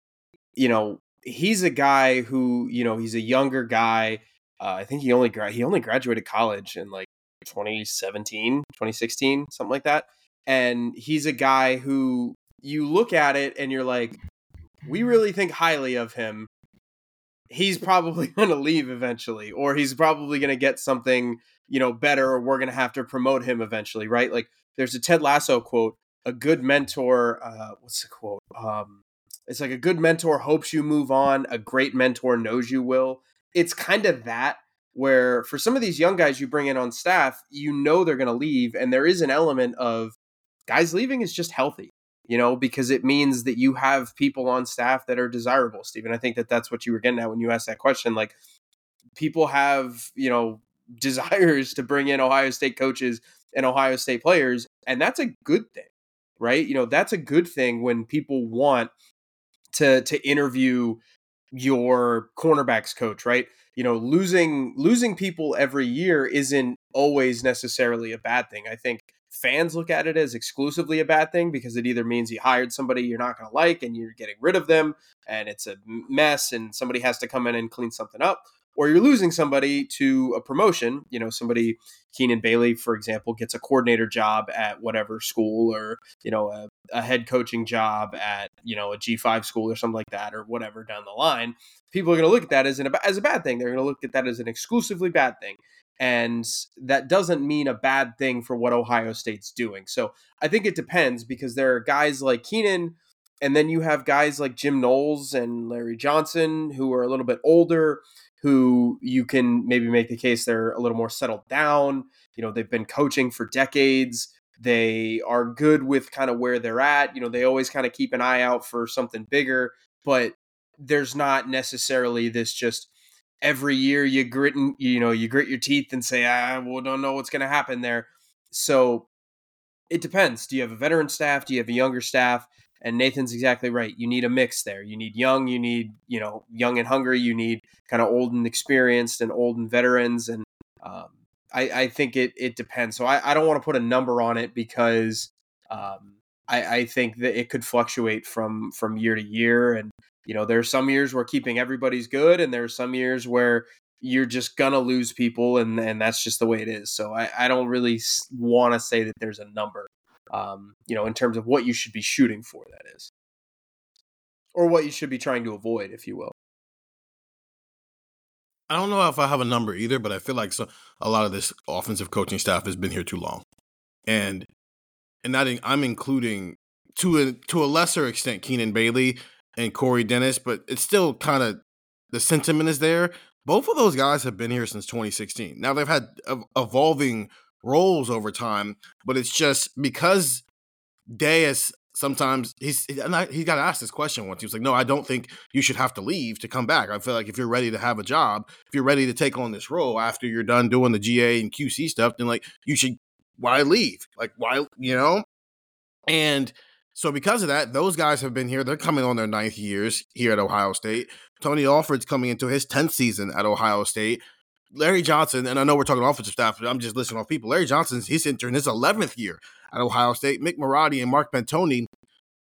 [SPEAKER 4] you know, he's a guy who, you know, he's a younger guy. Uh, I think he only gra- he only graduated college in like 2017, 2016, something like that. And he's a guy who you look at it and you're like, we really think highly of him. He's probably going to leave eventually, or he's probably going to get something, you know, better, or we're going to have to promote him eventually, right? Like there's a Ted Lasso quote, a good mentor, uh, what's the quote? Um, it's like a good mentor hopes you move on, a great mentor knows you will. It's kind of that where for some of these young guys you bring in on staff, you know they're going to leave, and there is an element of guys leaving is just healthy, you know, because it means that you have people on staff that are desirable. Stephen, I think that that's what you were getting at when you asked that question. Like people have, you know, desires to bring in Ohio State coaches and Ohio State players, and that's a good thing, right? You know, that's a good thing when people want to to interview your cornerbacks coach, right? You know, losing losing people every year isn't always necessarily a bad thing. I think fans look at it as exclusively a bad thing because it either means you hired somebody you're not going to like and you're getting rid of them and it's a mess and somebody has to come in and clean something up or you're losing somebody to a promotion. You know, somebody, Keenan Bailey, for example, gets a coordinator job at whatever school or, you know, a, a, head coaching job at, you know, a G5 school or something like that or whatever down the line. People are going to look at that as, an, as a bad thing. They're going to look at that as an exclusively bad thing. And that doesn't mean a bad thing for what Ohio State's doing. So I think it depends because there are guys like Keenan, and then you have guys like Jim Knowles and Larry Johnson who are a little bit older who you can maybe make the case they're a little more settled down. You know, they've been coaching for decades. They are good with kind of where they're at. You know, they always kind of keep an eye out for something bigger, but there's not necessarily this just every year you grit and you know you grit your teeth and say I ah, well don't know what's going to happen there. So it depends. Do you have a veteran staff? Do you have a younger staff? And Nathan's exactly right. You need a mix there. You need young, you need, you know, young and hungry. You need kind of old and experienced and old and veterans. And um, I, I, think it, it depends. So I, I don't want to put a number on it because um, I, I think that it could fluctuate from, from year to year. And, you know, there's some years where keeping everybody's good. And there's some years where you're just gonna lose people and and that's just the way it is so i, I don't really want to say that there's a number um, you know, in terms of what you should be shooting for, that is, or what you should be trying to avoid, if you will.
[SPEAKER 2] I don't know if I have a number either, but I feel like so, a lot of this offensive coaching staff has been here too long, and and that I'm including to a to a lesser extent Keenan Bailey and Corey Dennis, but it's still kind of the sentiment is there. Both of those guys have been here since 2016. Now they've had evolving roles over time, but it's just because is sometimes he's and I, he got asked this question once. He was like, "No, I don't think you should have to leave to come back. I feel like if you're ready to have a job, if you're ready to take on this role after you're done doing the GA and QC stuff, then like you should why leave? Like why you know?" And so because of that, those guys have been here. They're coming on their ninth years here at Ohio State. Tony Alford's coming into his tenth season at Ohio State. Larry Johnson, and I know we're talking offensive staff, but I'm just listing off people. Larry Johnson's he's entering his 11th year at Ohio State. Mick Marotti and Mark Pantoni,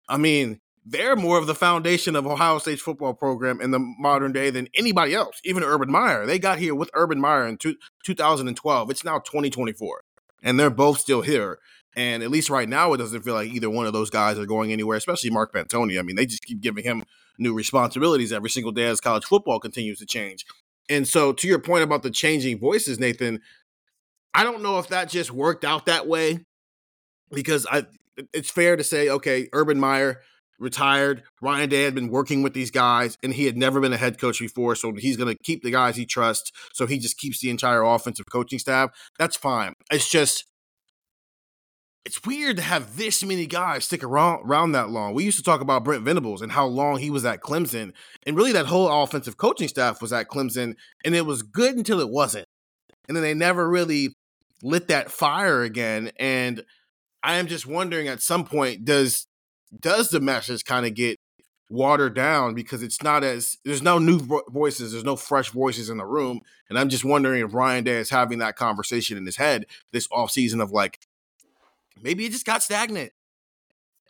[SPEAKER 2] I mean, they're more of the foundation of Ohio State's football program in the modern day than anybody else. Even Urban Meyer, they got here with Urban Meyer in two, 2012. It's now 2024, and they're both still here. And at least right now, it doesn't feel like either one of those guys are going anywhere, especially Mark Pantoni. I mean, they just keep giving him new responsibilities every single day as college football continues to change. And so, to your point about the changing voices, Nathan, I don't know if that just worked out that way because I it's fair to say, okay, Urban Meyer retired. Ryan Day had been working with these guys, and he had never been a head coach before, so he's going to keep the guys he trusts. So he just keeps the entire offensive coaching staff. That's fine. It's just it's weird to have this many guys stick around, around that long. We used to talk about Brent Venables and how long he was at Clemson, and really that whole offensive coaching staff was at Clemson, and it was good until it wasn't. And then they never really lit that fire again. And I am just wondering at some point, does does the message kind of get watered down because it's not as there's no new voices, there's no fresh voices in the room. And I'm just wondering if Ryan Day is having that conversation in his head this offseason of like, Maybe it just got stagnant.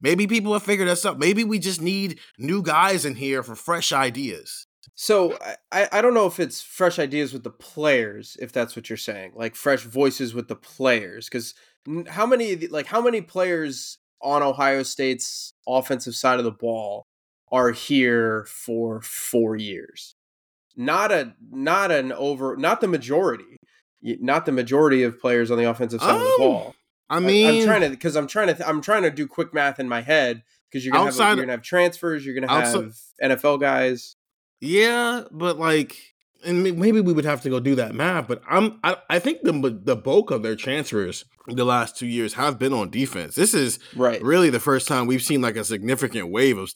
[SPEAKER 2] Maybe people have figured us out. Maybe we just need new guys in here for fresh ideas.
[SPEAKER 4] So I, I don't know if it's fresh ideas with the players, if that's what you're saying, like fresh voices with the players. Because how many like how many players on Ohio State's offensive side of the ball are here for four years? Not a not an over not the majority, not the majority of players on the offensive side oh. of the oh. ball.
[SPEAKER 2] I mean,
[SPEAKER 4] I, am trying to because I'm trying to th- I'm trying to do quick math in my head because you're gonna have you're gonna have transfers, you're gonna have outside, NFL guys.
[SPEAKER 2] Yeah, but like, and maybe we would have to go do that math. But I'm I, I think the the bulk of their transfers the last two years have been on defense. This is
[SPEAKER 4] right.
[SPEAKER 2] really the first time we've seen like a significant wave of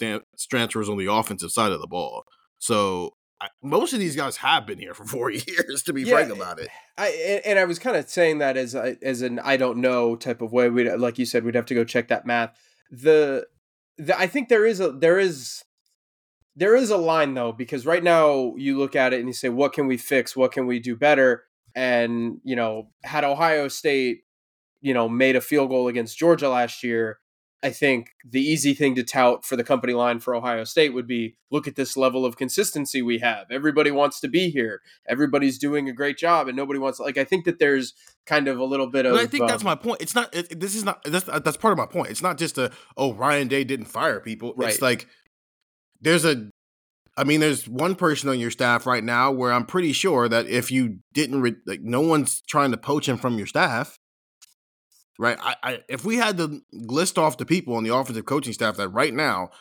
[SPEAKER 2] transfers on the offensive side of the ball. So most of these guys have been here for four years. To be yeah, frank about it,
[SPEAKER 4] I and I was kind of saying that as a, as an I don't know type of way. We like you said, we'd have to go check that math. The, the I think there is a there is there is a line though because right now you look at it and you say, what can we fix? What can we do better? And you know, had Ohio State, you know, made a field goal against Georgia last year, I think the easy thing to tout for the company line for Ohio State would be look at this level of consistency we have. Everybody wants to be here. Everybody's doing a great job, and nobody wants. Like I think that there's kind of a little bit of.
[SPEAKER 2] But I think um, that's my point. It's not. It, this is not. That's that's part of my point. It's not just a oh Ryan Day didn't fire people. Right. It's like there's a. I mean, there's one person on your staff right now where I'm pretty sure that if you didn't, re- like, no one's trying to poach him from your staff right? I, I, if we had to list off the people on the offensive coaching staff that right now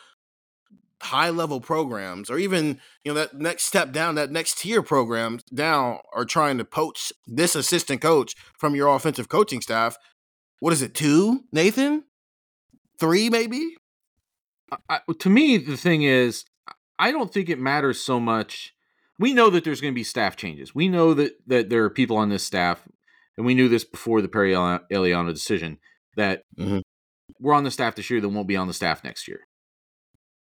[SPEAKER 2] high level programs or even you know that next step down that next tier programs down are trying to poach this assistant coach from your offensive coaching staff what is it two nathan? Three maybe?
[SPEAKER 3] I, to me the thing is i don't think it matters so much. We know that there's going to be staff changes. We know that that there are people on this staff and we knew this before the Perry Eliano decision that mm-hmm. we're on the staff this year that won't be on the staff next year.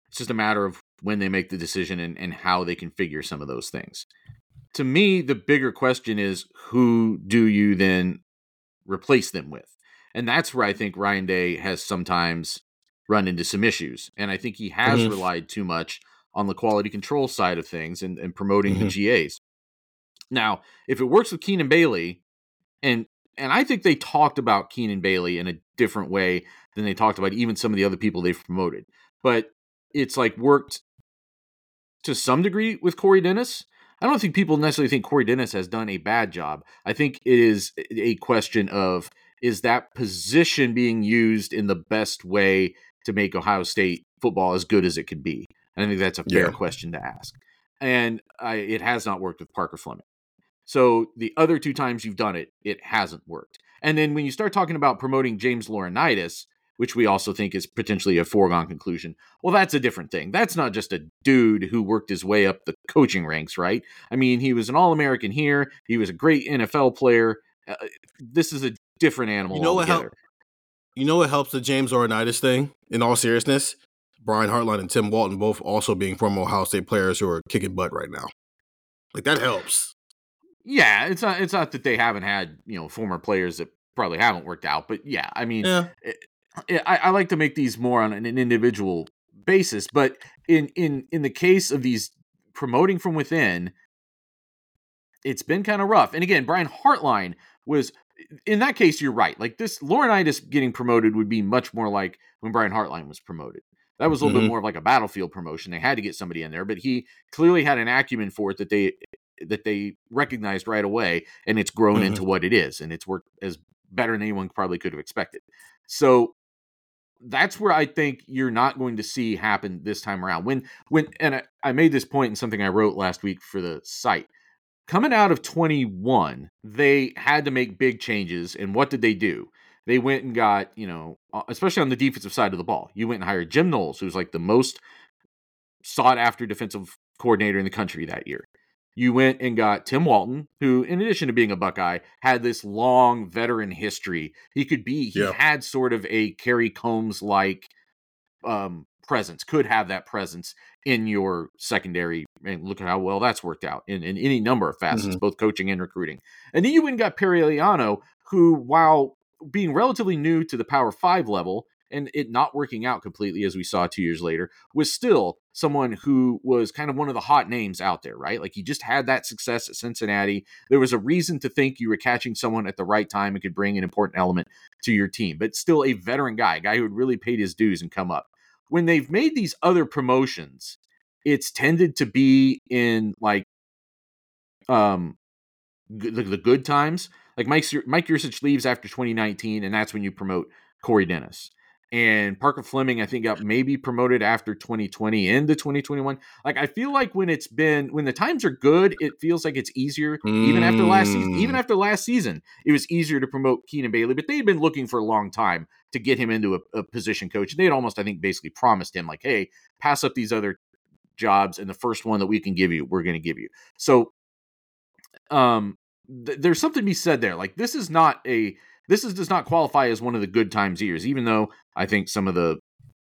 [SPEAKER 3] It's just a matter of when they make the decision and, and how they configure some of those things. To me, the bigger question is who do you then replace them with? And that's where I think Ryan Day has sometimes run into some issues. And I think he has mm-hmm. relied too much on the quality control side of things and, and promoting mm-hmm. the GAs. Now, if it works with Keenan Bailey, and and I think they talked about Keenan Bailey in a different way than they talked about even some of the other people they've promoted. But it's like worked to some degree with Corey Dennis. I don't think people necessarily think Corey Dennis has done a bad job. I think it is a question of is that position being used in the best way to make Ohio State football as good as it could be? And I think that's a fair yeah. question to ask. And I, it has not worked with Parker Fleming. So the other two times you've done it, it hasn't worked. And then when you start talking about promoting James Laurinaitis, which we also think is potentially a foregone conclusion, well, that's a different thing. That's not just a dude who worked his way up the coaching ranks, right? I mean, he was an All American here. He was a great NFL player. Uh, this is a different animal. You know altogether. what?
[SPEAKER 2] You know what helps the James Laurinaitis thing? In all seriousness, Brian Hartline and Tim Walton both also being former Ohio State players who are kicking butt right now. Like that helps.
[SPEAKER 3] Yeah, it's not it's not that they haven't had you know former players that probably haven't worked out, but yeah, I mean, yeah. It, it, I, I like to make these more on an individual basis, but in in in the case of these promoting from within, it's been kind of rough. And again, Brian Hartline was in that case, you're right. Like this, Laurinaitis getting promoted would be much more like when Brian Hartline was promoted. That was a little mm-hmm. bit more of like a battlefield promotion. They had to get somebody in there, but he clearly had an acumen for it that they that they recognized right away, and it's grown mm-hmm. into what it is, and it's worked as better than anyone probably could have expected. So that's where I think you're not going to see happen this time around. When when and I, I made this point in something I wrote last week for the site. Coming out of 21, they had to make big changes, and what did they do? They went and got, you know, especially on the defensive side of the ball. You went and hired Jim Knowles, who's like the most sought after defensive coordinator in the country that year you went and got Tim Walton, who, in addition to being a Buckeye, had this long veteran history. He could be, he yeah. had sort of a Kerry Combs like um, presence, could have that presence in your secondary. And look at how well that's worked out in, in any number of facets, mm-hmm. both coaching and recruiting. And then you went and got Perry Eliano, who, while being relatively new to the Power Five level, and it not working out completely as we saw two years later was still someone who was kind of one of the hot names out there right? Like he just had that success at cincinnati. There was a reason to think you were catching someone at the right time and could bring an important element to your team but still a veteran guy a guy who had really paid his dues and come up. When they've made these other promotions it's tended to be in like um the, the good times. Like Mike Mike Yurcich leaves after 2019 and that's when you promote Corey Dennis and Parker Fleming, I think, got maybe promoted after 2020 into 2021. Like, I feel like when it's been when the times are good, it feels like it's easier. Mm. Even after last season, even mm. after last season, it was easier to promote Keenan Bailey. But they had been looking for a long time to get him into a, a position coach. They had almost, I think, basically promised him, like, "Hey, pass up these other jobs, and the first one that we can give you, we're going to give you." So, um, th- there's something to be said there. Like, this is not a this is, does not qualify as one of the good times years, even though I think some of the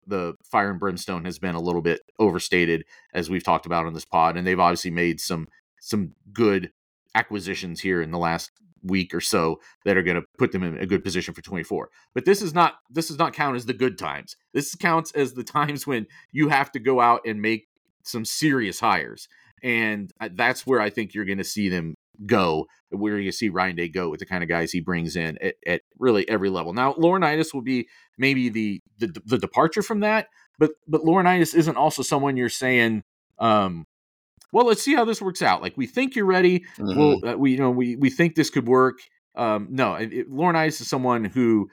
[SPEAKER 3] the fire and brimstone has been a little bit overstated as we've talked about on this pod, and they've obviously made some some good acquisitions here in the last week or so that are going to put them in a good position for 24. But this is not this does not count as the good times. This counts as the times when you have to go out and make some serious hires. And uh, that's where I think you're going to see them go, where you see Ryan Day go with the kind of guys he brings in at, at really every level. Now, Laurinaitis will be maybe the, the, the departure from that, but but Laurinaitis isn't also someone you're saying, um, well, let's see how this works out. Like we think you're ready. Mm-hmm. Well, uh, we you know we we think this could work. Um, no, it, it, Laurinaitis is someone who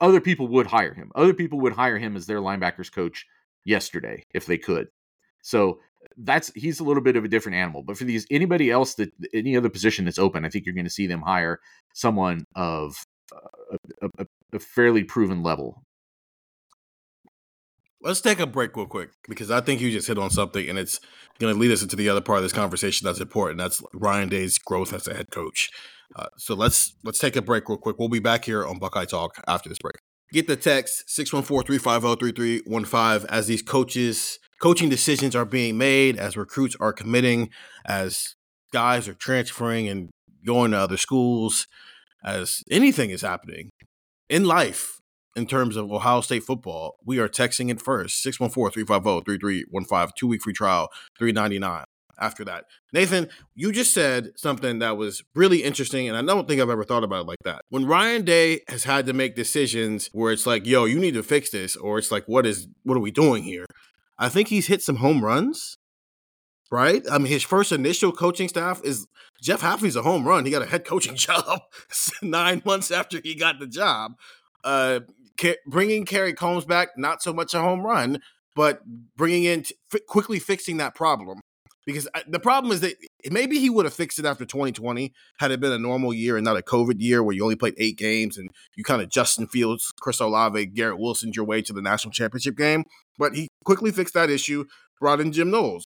[SPEAKER 3] other people would hire him. Other people would hire him as their linebackers coach yesterday if they could. So that's he's a little bit of a different animal. But for these anybody else that any other position that's open, I think you're going to see them hire someone of uh, a, a, a fairly proven level.
[SPEAKER 2] Let's take a break real quick because I think you just hit on something, and it's going to lead us into the other part of this conversation that's important. That's Ryan Day's growth as a head coach. Uh, so let's let's take a break real quick. We'll be back here on Buckeye Talk after this break. Get the text 614-350-3315 as these coaches coaching decisions are being made, as recruits are committing, as guys are transferring and going to other schools, as anything is happening in life in terms of Ohio State football, we are texting it first 614 350 3315, two week free trial, 399 after that. Nathan, you just said something that was really interesting, and I don't think I've ever thought about it like that. When Ryan Day has had to make decisions where it's like, yo, you need to fix this, or it's like, what is what are we doing here? I think he's hit some home runs, right? I mean, his first initial coaching staff is Jeff Hafley's a home run. He got a head coaching job nine months after he got the job. Uh, bringing Kerry Combs back, not so much a home run, but bringing in t- quickly fixing that problem. Because I, the problem is that maybe he would have fixed it after 2020 had it been a normal year and not a COVID year where you only played eight games and you kind of Justin Fields, Chris Olave, Garrett Wilson your way to the national championship game. But he quickly fixed that issue, brought in Jim Knowles,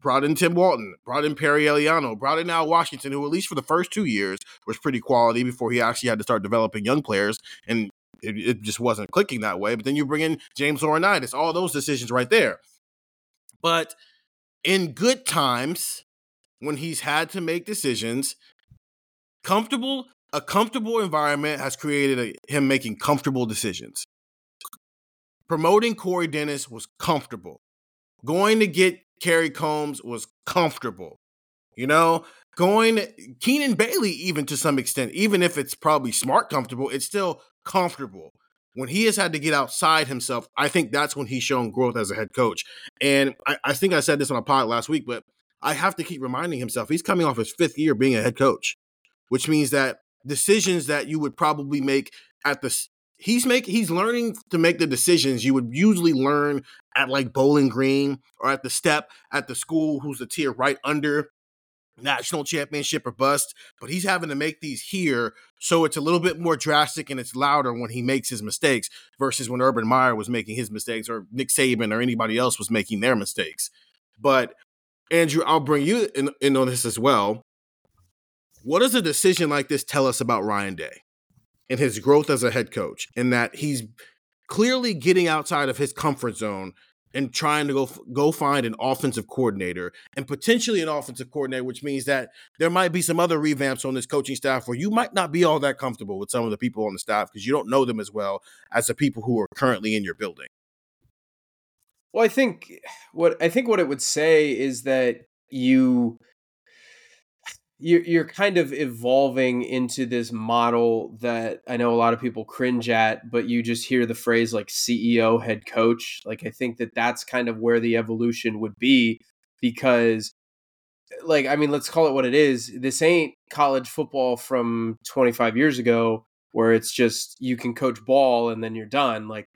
[SPEAKER 2] brought in Tim Walton, brought in Perry Eliano, brought in Al Washington, who at least for the first two years was pretty quality before he actually had to start developing young players. And it, it just wasn't clicking that way. But then you bring in James Laurinaitis, all those decisions right there. But in good times, when he's had to make decisions, comfortable, a comfortable environment has created a, him making comfortable decisions. Promoting Corey Dennis was comfortable. Going to get Kerry Combs was comfortable. You know, going Keenan Bailey, even to some extent, even if it's probably smart comfortable, it's still comfortable. When he has had to get outside himself, I think that's when he's shown growth as a head coach. And I, I think I said this on a pod last week, but I have to keep reminding himself he's coming off his fifth year being a head coach, which means that decisions that you would probably make at the he's make he's learning to make the decisions you would usually learn at like Bowling Green or at the step at the school who's the tier right under national championship or bust, but he's having to make these here. So it's a little bit more drastic and it's louder when he makes his mistakes versus when Urban Meyer was making his mistakes or Nick Saban or anybody else was making their mistakes. But Andrew, I'll bring you in, in on this as well. What does a decision like this tell us about Ryan Day and his growth as a head coach? In that he's clearly getting outside of his comfort zone and trying to go go find an offensive coordinator and potentially an offensive coordinator, which means that there might be some other revamps on this coaching staff where you might not be all that comfortable with some of the people on the staff because you don't know them as well as the people who are currently in your building.
[SPEAKER 4] Well, I think what I think what it would say is that you you're you're kind of evolving into this model that I know a lot of people cringe at, but you just hear the phrase like CEO head coach. Like I think that that's kind of where the evolution would be because like I mean let's call it what it is. This ain't college football from 25 years ago where it's just you can coach ball and then you're done. Like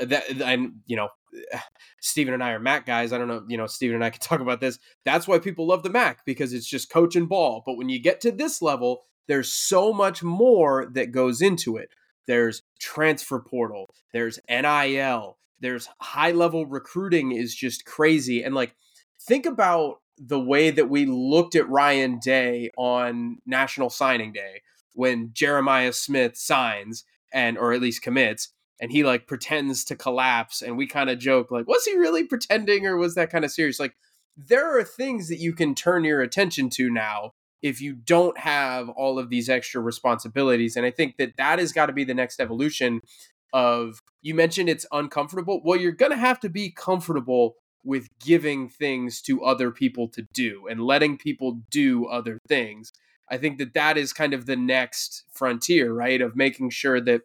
[SPEAKER 4] Uh, that and you know Stephen and I are MAC guys. I don't know, you know, Stephen and I can talk about this. That's why people love the MAC because it's just coach and ball. But when you get to this level, there's so much more that goes into it. There's transfer portal, there's NIL, there's high level recruiting is just crazy. And like, think about the way that we looked at Ryan Day on National Signing Day when Jeremiah Smith signs and or at least commits and he like pretends to collapse and we kind of joke like was he really pretending or was that kind of serious? Like there are things that you can turn your attention to now if you don't have all of these extra responsibilities and i think that that has got to be the next evolution of you mentioned it's uncomfortable. Well you're going to have to be comfortable with giving things to other people to do and letting people do other things. I think that that is kind of the next frontier right of making sure that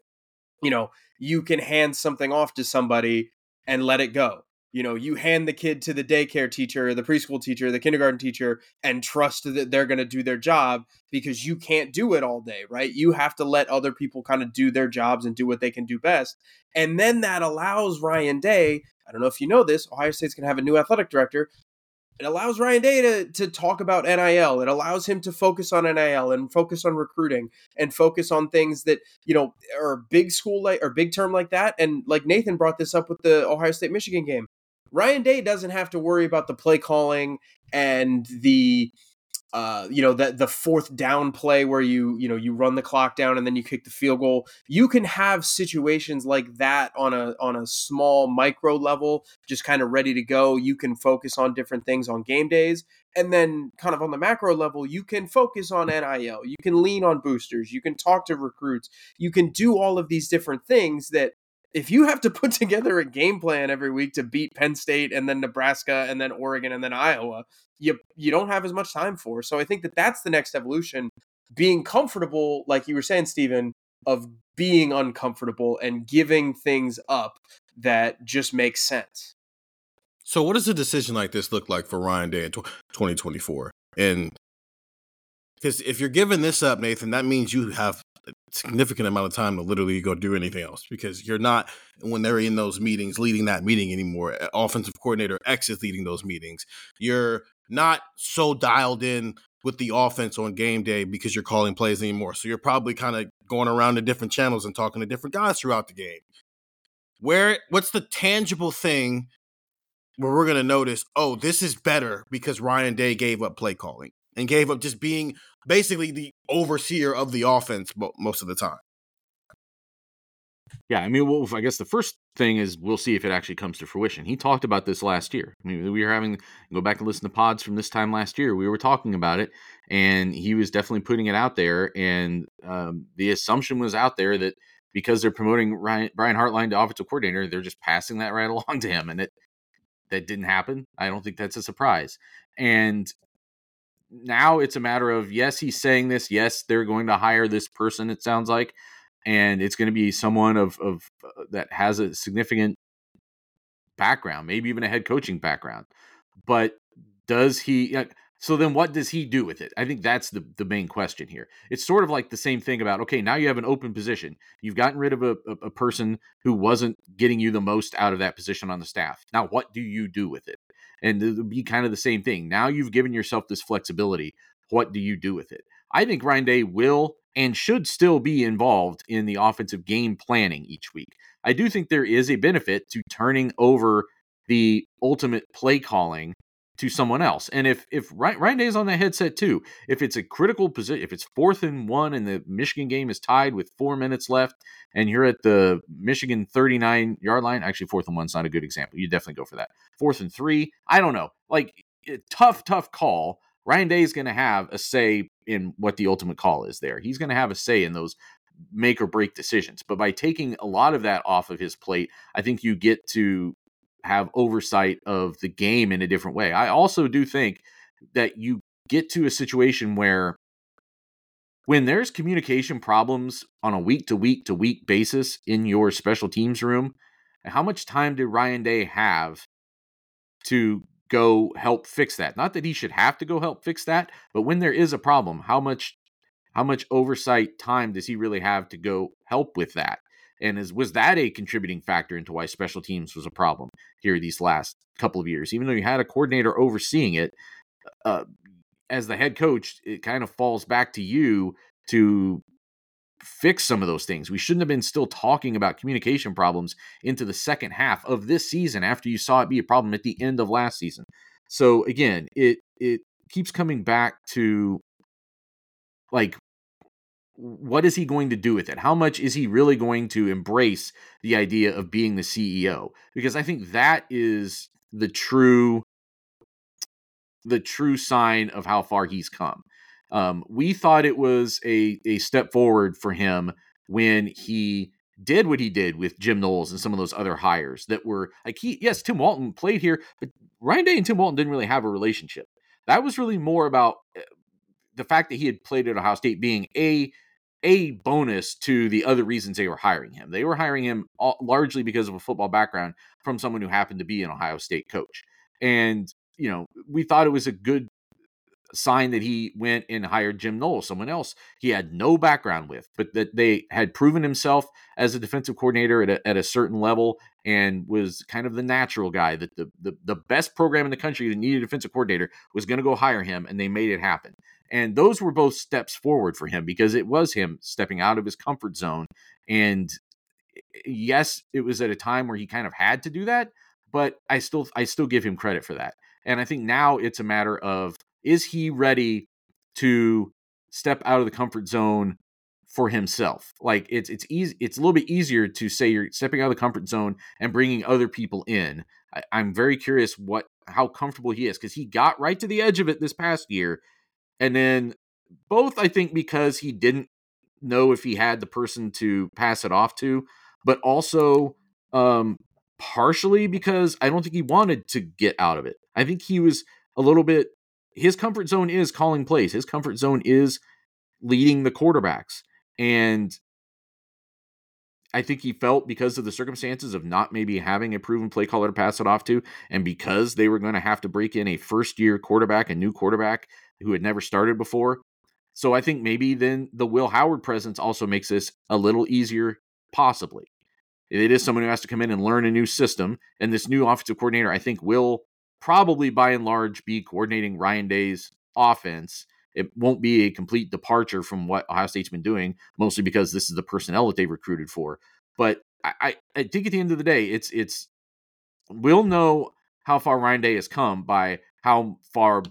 [SPEAKER 4] you know you can hand something off to somebody and let it go. You know, you hand the kid to the daycare teacher, the preschool teacher, the kindergarten teacher, and trust that they're going to do their job because you can't do it all day, right? You have to let other people kind of do their jobs and do what they can do best. And then that allows Ryan Day, I don't know if you know this, Ohio State's going to have a new athletic director it allows Ryan Day to, to talk about NIL. It allows him to focus on NIL and focus on recruiting and focus on things that, you know, are big school like or big term like that. And like Nathan brought this up with the Ohio State Michigan game. Ryan Day doesn't have to worry about the play calling and the uh, you know that the fourth down play where you you know you run the clock down and then you kick the field goal. You can have situations like that on a on a small micro level just kind of ready to go. You can focus on different things on game days. And then kind of on the macro level you can focus on NIL you can lean on boosters. You can talk to recruits. You can do all of these different things that if you have to put together a game plan every week to beat Penn State and then Nebraska and then Oregon and then Iowa, you you don't have as much time for. So I think that that's the next evolution, being comfortable, like you were saying, Stephen, of being uncomfortable and giving things up that just makes sense.
[SPEAKER 2] So, what does a decision like this look like for Ryan Day in 2024? And because if you're giving this up, Nathan, that means you have significant amount of time to literally go do anything else because you're not when they're in those meetings leading that meeting anymore. Eh, offensive coordinator X is leading those meetings. You're not so dialed in with the offense on game day because you're calling plays anymore. So you're probably kind of going around to different channels and talking to different guys throughout the game. Where what's the tangible thing where we're going to notice, oh, this is better because Ryan Day gave up play calling and gave up just being basically the overseer of the offense most of the time.
[SPEAKER 3] Yeah, I mean, well, I guess the first thing is we'll see if it actually comes to fruition. He talked about this last year. I mean, we were having go back and listen to pods from this time last year. We were talking about it, and he was definitely putting it out there. And um, the assumption was out there that because they're promoting Ryan, Brian Hartline to offensive coordinator, they're just passing that right along to him, and it that didn't happen. I don't think that's a surprise. And now it's a matter of yes, he's saying this. Yes, they're going to hire this person. It sounds like, and it's going to be someone of of uh, that has a significant background, maybe even a head coaching background. But does he? Uh, so then what does he do with it? I think that's the, the main question here. It's sort of like the same thing about, okay, now you have an open position. You've gotten rid of a, a, a, person who wasn't getting you the most out of that position on the staff. Now, what do you do with it? And it'll be kind of the same thing. Now you've given yourself this flexibility. What do you do with it? I think Ryan Day will and should still be involved in the offensive game planning each week. I do think there is a benefit to turning over the ultimate play calling to someone else. And if if Ryan Day is on that headset too, if it's a critical position, if it's fourth and one and the Michigan game is tied with four minutes left, and you're at the Michigan 39 yard line, actually fourth and one's not a good example. You definitely go for that. Fourth and three, I don't know, like eh, tough, tough call. Ryan Day is going to have a say in what the ultimate call is. There, he's going to have a say in those make or break decisions. But by taking a lot of that off of his plate, I think you get to have oversight of the game in a different way. I also do think that you get to a situation where when there's communication problems on a week to week to week basis in your special teams room, how much time did Ryan Day have to go help fix that? Not that he should have to go help fix that, but when there is a problem, how much how much oversight time does he really have to go help with that? And is was that a contributing factor into why special teams was a problem here these last couple of years? Even though you had a coordinator overseeing it, uh, as the head coach, it kind of falls back to you to fix some of those things. We shouldn't have been still talking about communication problems into the second half of this season after you saw it be a problem at the end of last season. So again, it it keeps coming back to like what is he going to do with it? How much is he really going to embrace the idea of being the CEO? Because I think that is the true the true sign of how far he's come. Um, we thought it was a a step forward for him when he did what he did with Jim Knowles and some of those other hires that were like he yes Tim Walton played here, but Ryan Day and Tim Walton didn't really have a relationship. That was really more about eh, the fact that he had played at Ohio State being a a bonus to the other reasons they were hiring him. They were hiring him all, largely because of a football background from someone who happened to be an Ohio State coach. And, you know, we thought it was a good sign that he went and hired Jim Knowles, someone else he had no background with, but that they had proven himself as a defensive coordinator at a, at a certain level and was kind of the natural guy that the, the, the best program in the country that needed a defensive coordinator was going to go hire him, and they made it happen. And those were both steps forward for him because it was him stepping out of his comfort zone. And eh, yes, it was at a time where he kind of had to do that, but I still I still give him credit for that. And I think now it's a matter of is he ready to step out of the comfort zone for himself? Like it's it's easy it's a little bit easier to say you're stepping out of the comfort zone and bringing other people in. I, I'm very curious what how comfortable he is because he got right to the edge of it this past year and then both, I think, because he didn't know if he had the person to pass it off to, but also um, partially because I don't think he wanted to get out of it. I think he was a little bit, his comfort zone is calling plays, his comfort zone is leading the quarterbacks. And I think he felt because of the circumstances of not maybe having a proven play caller to pass it off to, and because they were going to have to break in a first year quarterback, a new quarterback who had never started before. So I think maybe then the Will Howard presence also makes this a little easier, possibly. It is someone who has to come in and learn a new system. And this new offensive coordinator, I think, will probably by and large be coordinating Ryan Day's offense. It won't be a complete departure from what Ohio State's been doing, mostly because this is the personnel that they've recruited for. But I, I, I think at the end of the day, it's it's we'll know how far Ryan Day has come by how far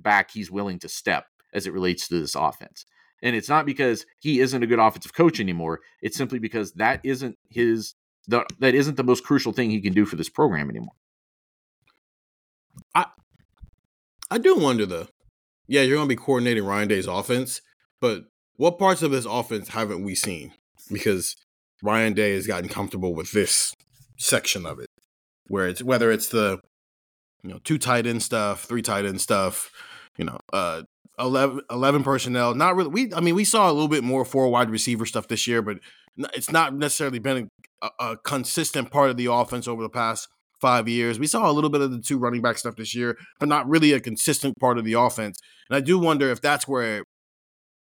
[SPEAKER 3] back he's willing to step as it relates to this offense. And it's not because he isn't a good offensive coach anymore. It's simply because that isn't his the, that isn't the most crucial thing he can do for this program anymore.
[SPEAKER 2] I I do wonder though. Yeah, you're going to be coordinating Ryan Day's offense, but what parts of this offense haven't we seen? Because Ryan Day has gotten comfortable with this section of it, where it's whether it's the you know, two tight end stuff, three tight end stuff, you know, uh, 11, 11 personnel. Not really. We, I mean, we saw a little bit more four wide receiver stuff this year, but it's not necessarily been a, a consistent part of the offense over the past five years. We saw a little bit of the two running back stuff this year, but not really a consistent part of the offense. And I do wonder if that's where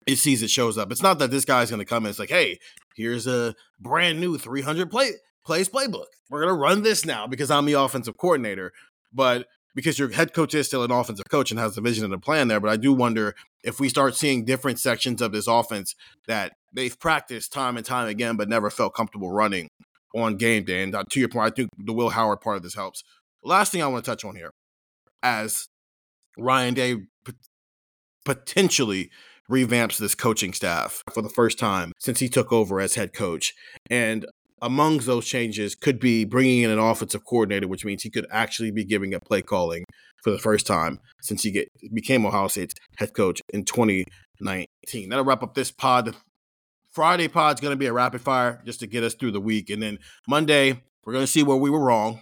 [SPEAKER 2] it sees it shows up. It's not that this guy's going to come and it's like, hey, here's a brand new 300 play plays playbook. We're going to run this now because I'm the offensive coordinator. But because your head coach is still an offensive coach and has a vision and a plan there. But I do wonder if we start seeing different sections of this offense that they've practiced time and time again, but never felt comfortable running on game day. And uh, to your point, I think the Will Howard part of this helps. Last thing I want to touch on here, as Ryan Day potentially revamps this coaching staff for the first time since he took over as head coach. And amongst those changes could be bringing in an offensive coordinator, which means he could actually be giving up play calling for the first time since he get, became Ohio State's head coach in 2019. That'll wrap up this pod. Friday pod's going to be a rapid fire just to get us through the week. And then Monday, we're going to see where we were wrong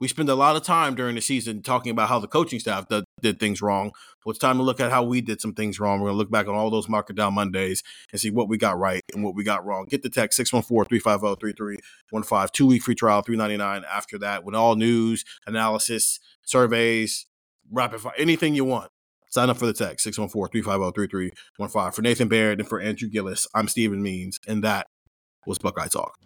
[SPEAKER 2] we spend a lot of time during the season talking about how the coaching staff did, did things wrong. Well, it's time to look at how we did some things wrong. We're going to look back on all those market down Mondays and see what we got right and what we got wrong. Get the text 614 350 3315. Two week free trial, 399 after that, with all news, analysis, surveys, rapid fire, anything you want. Sign up for the text 614 350 3315. For Nathan Baird and for Andrew Gillis, I'm Stephen Means, and that was Buckeye Talk.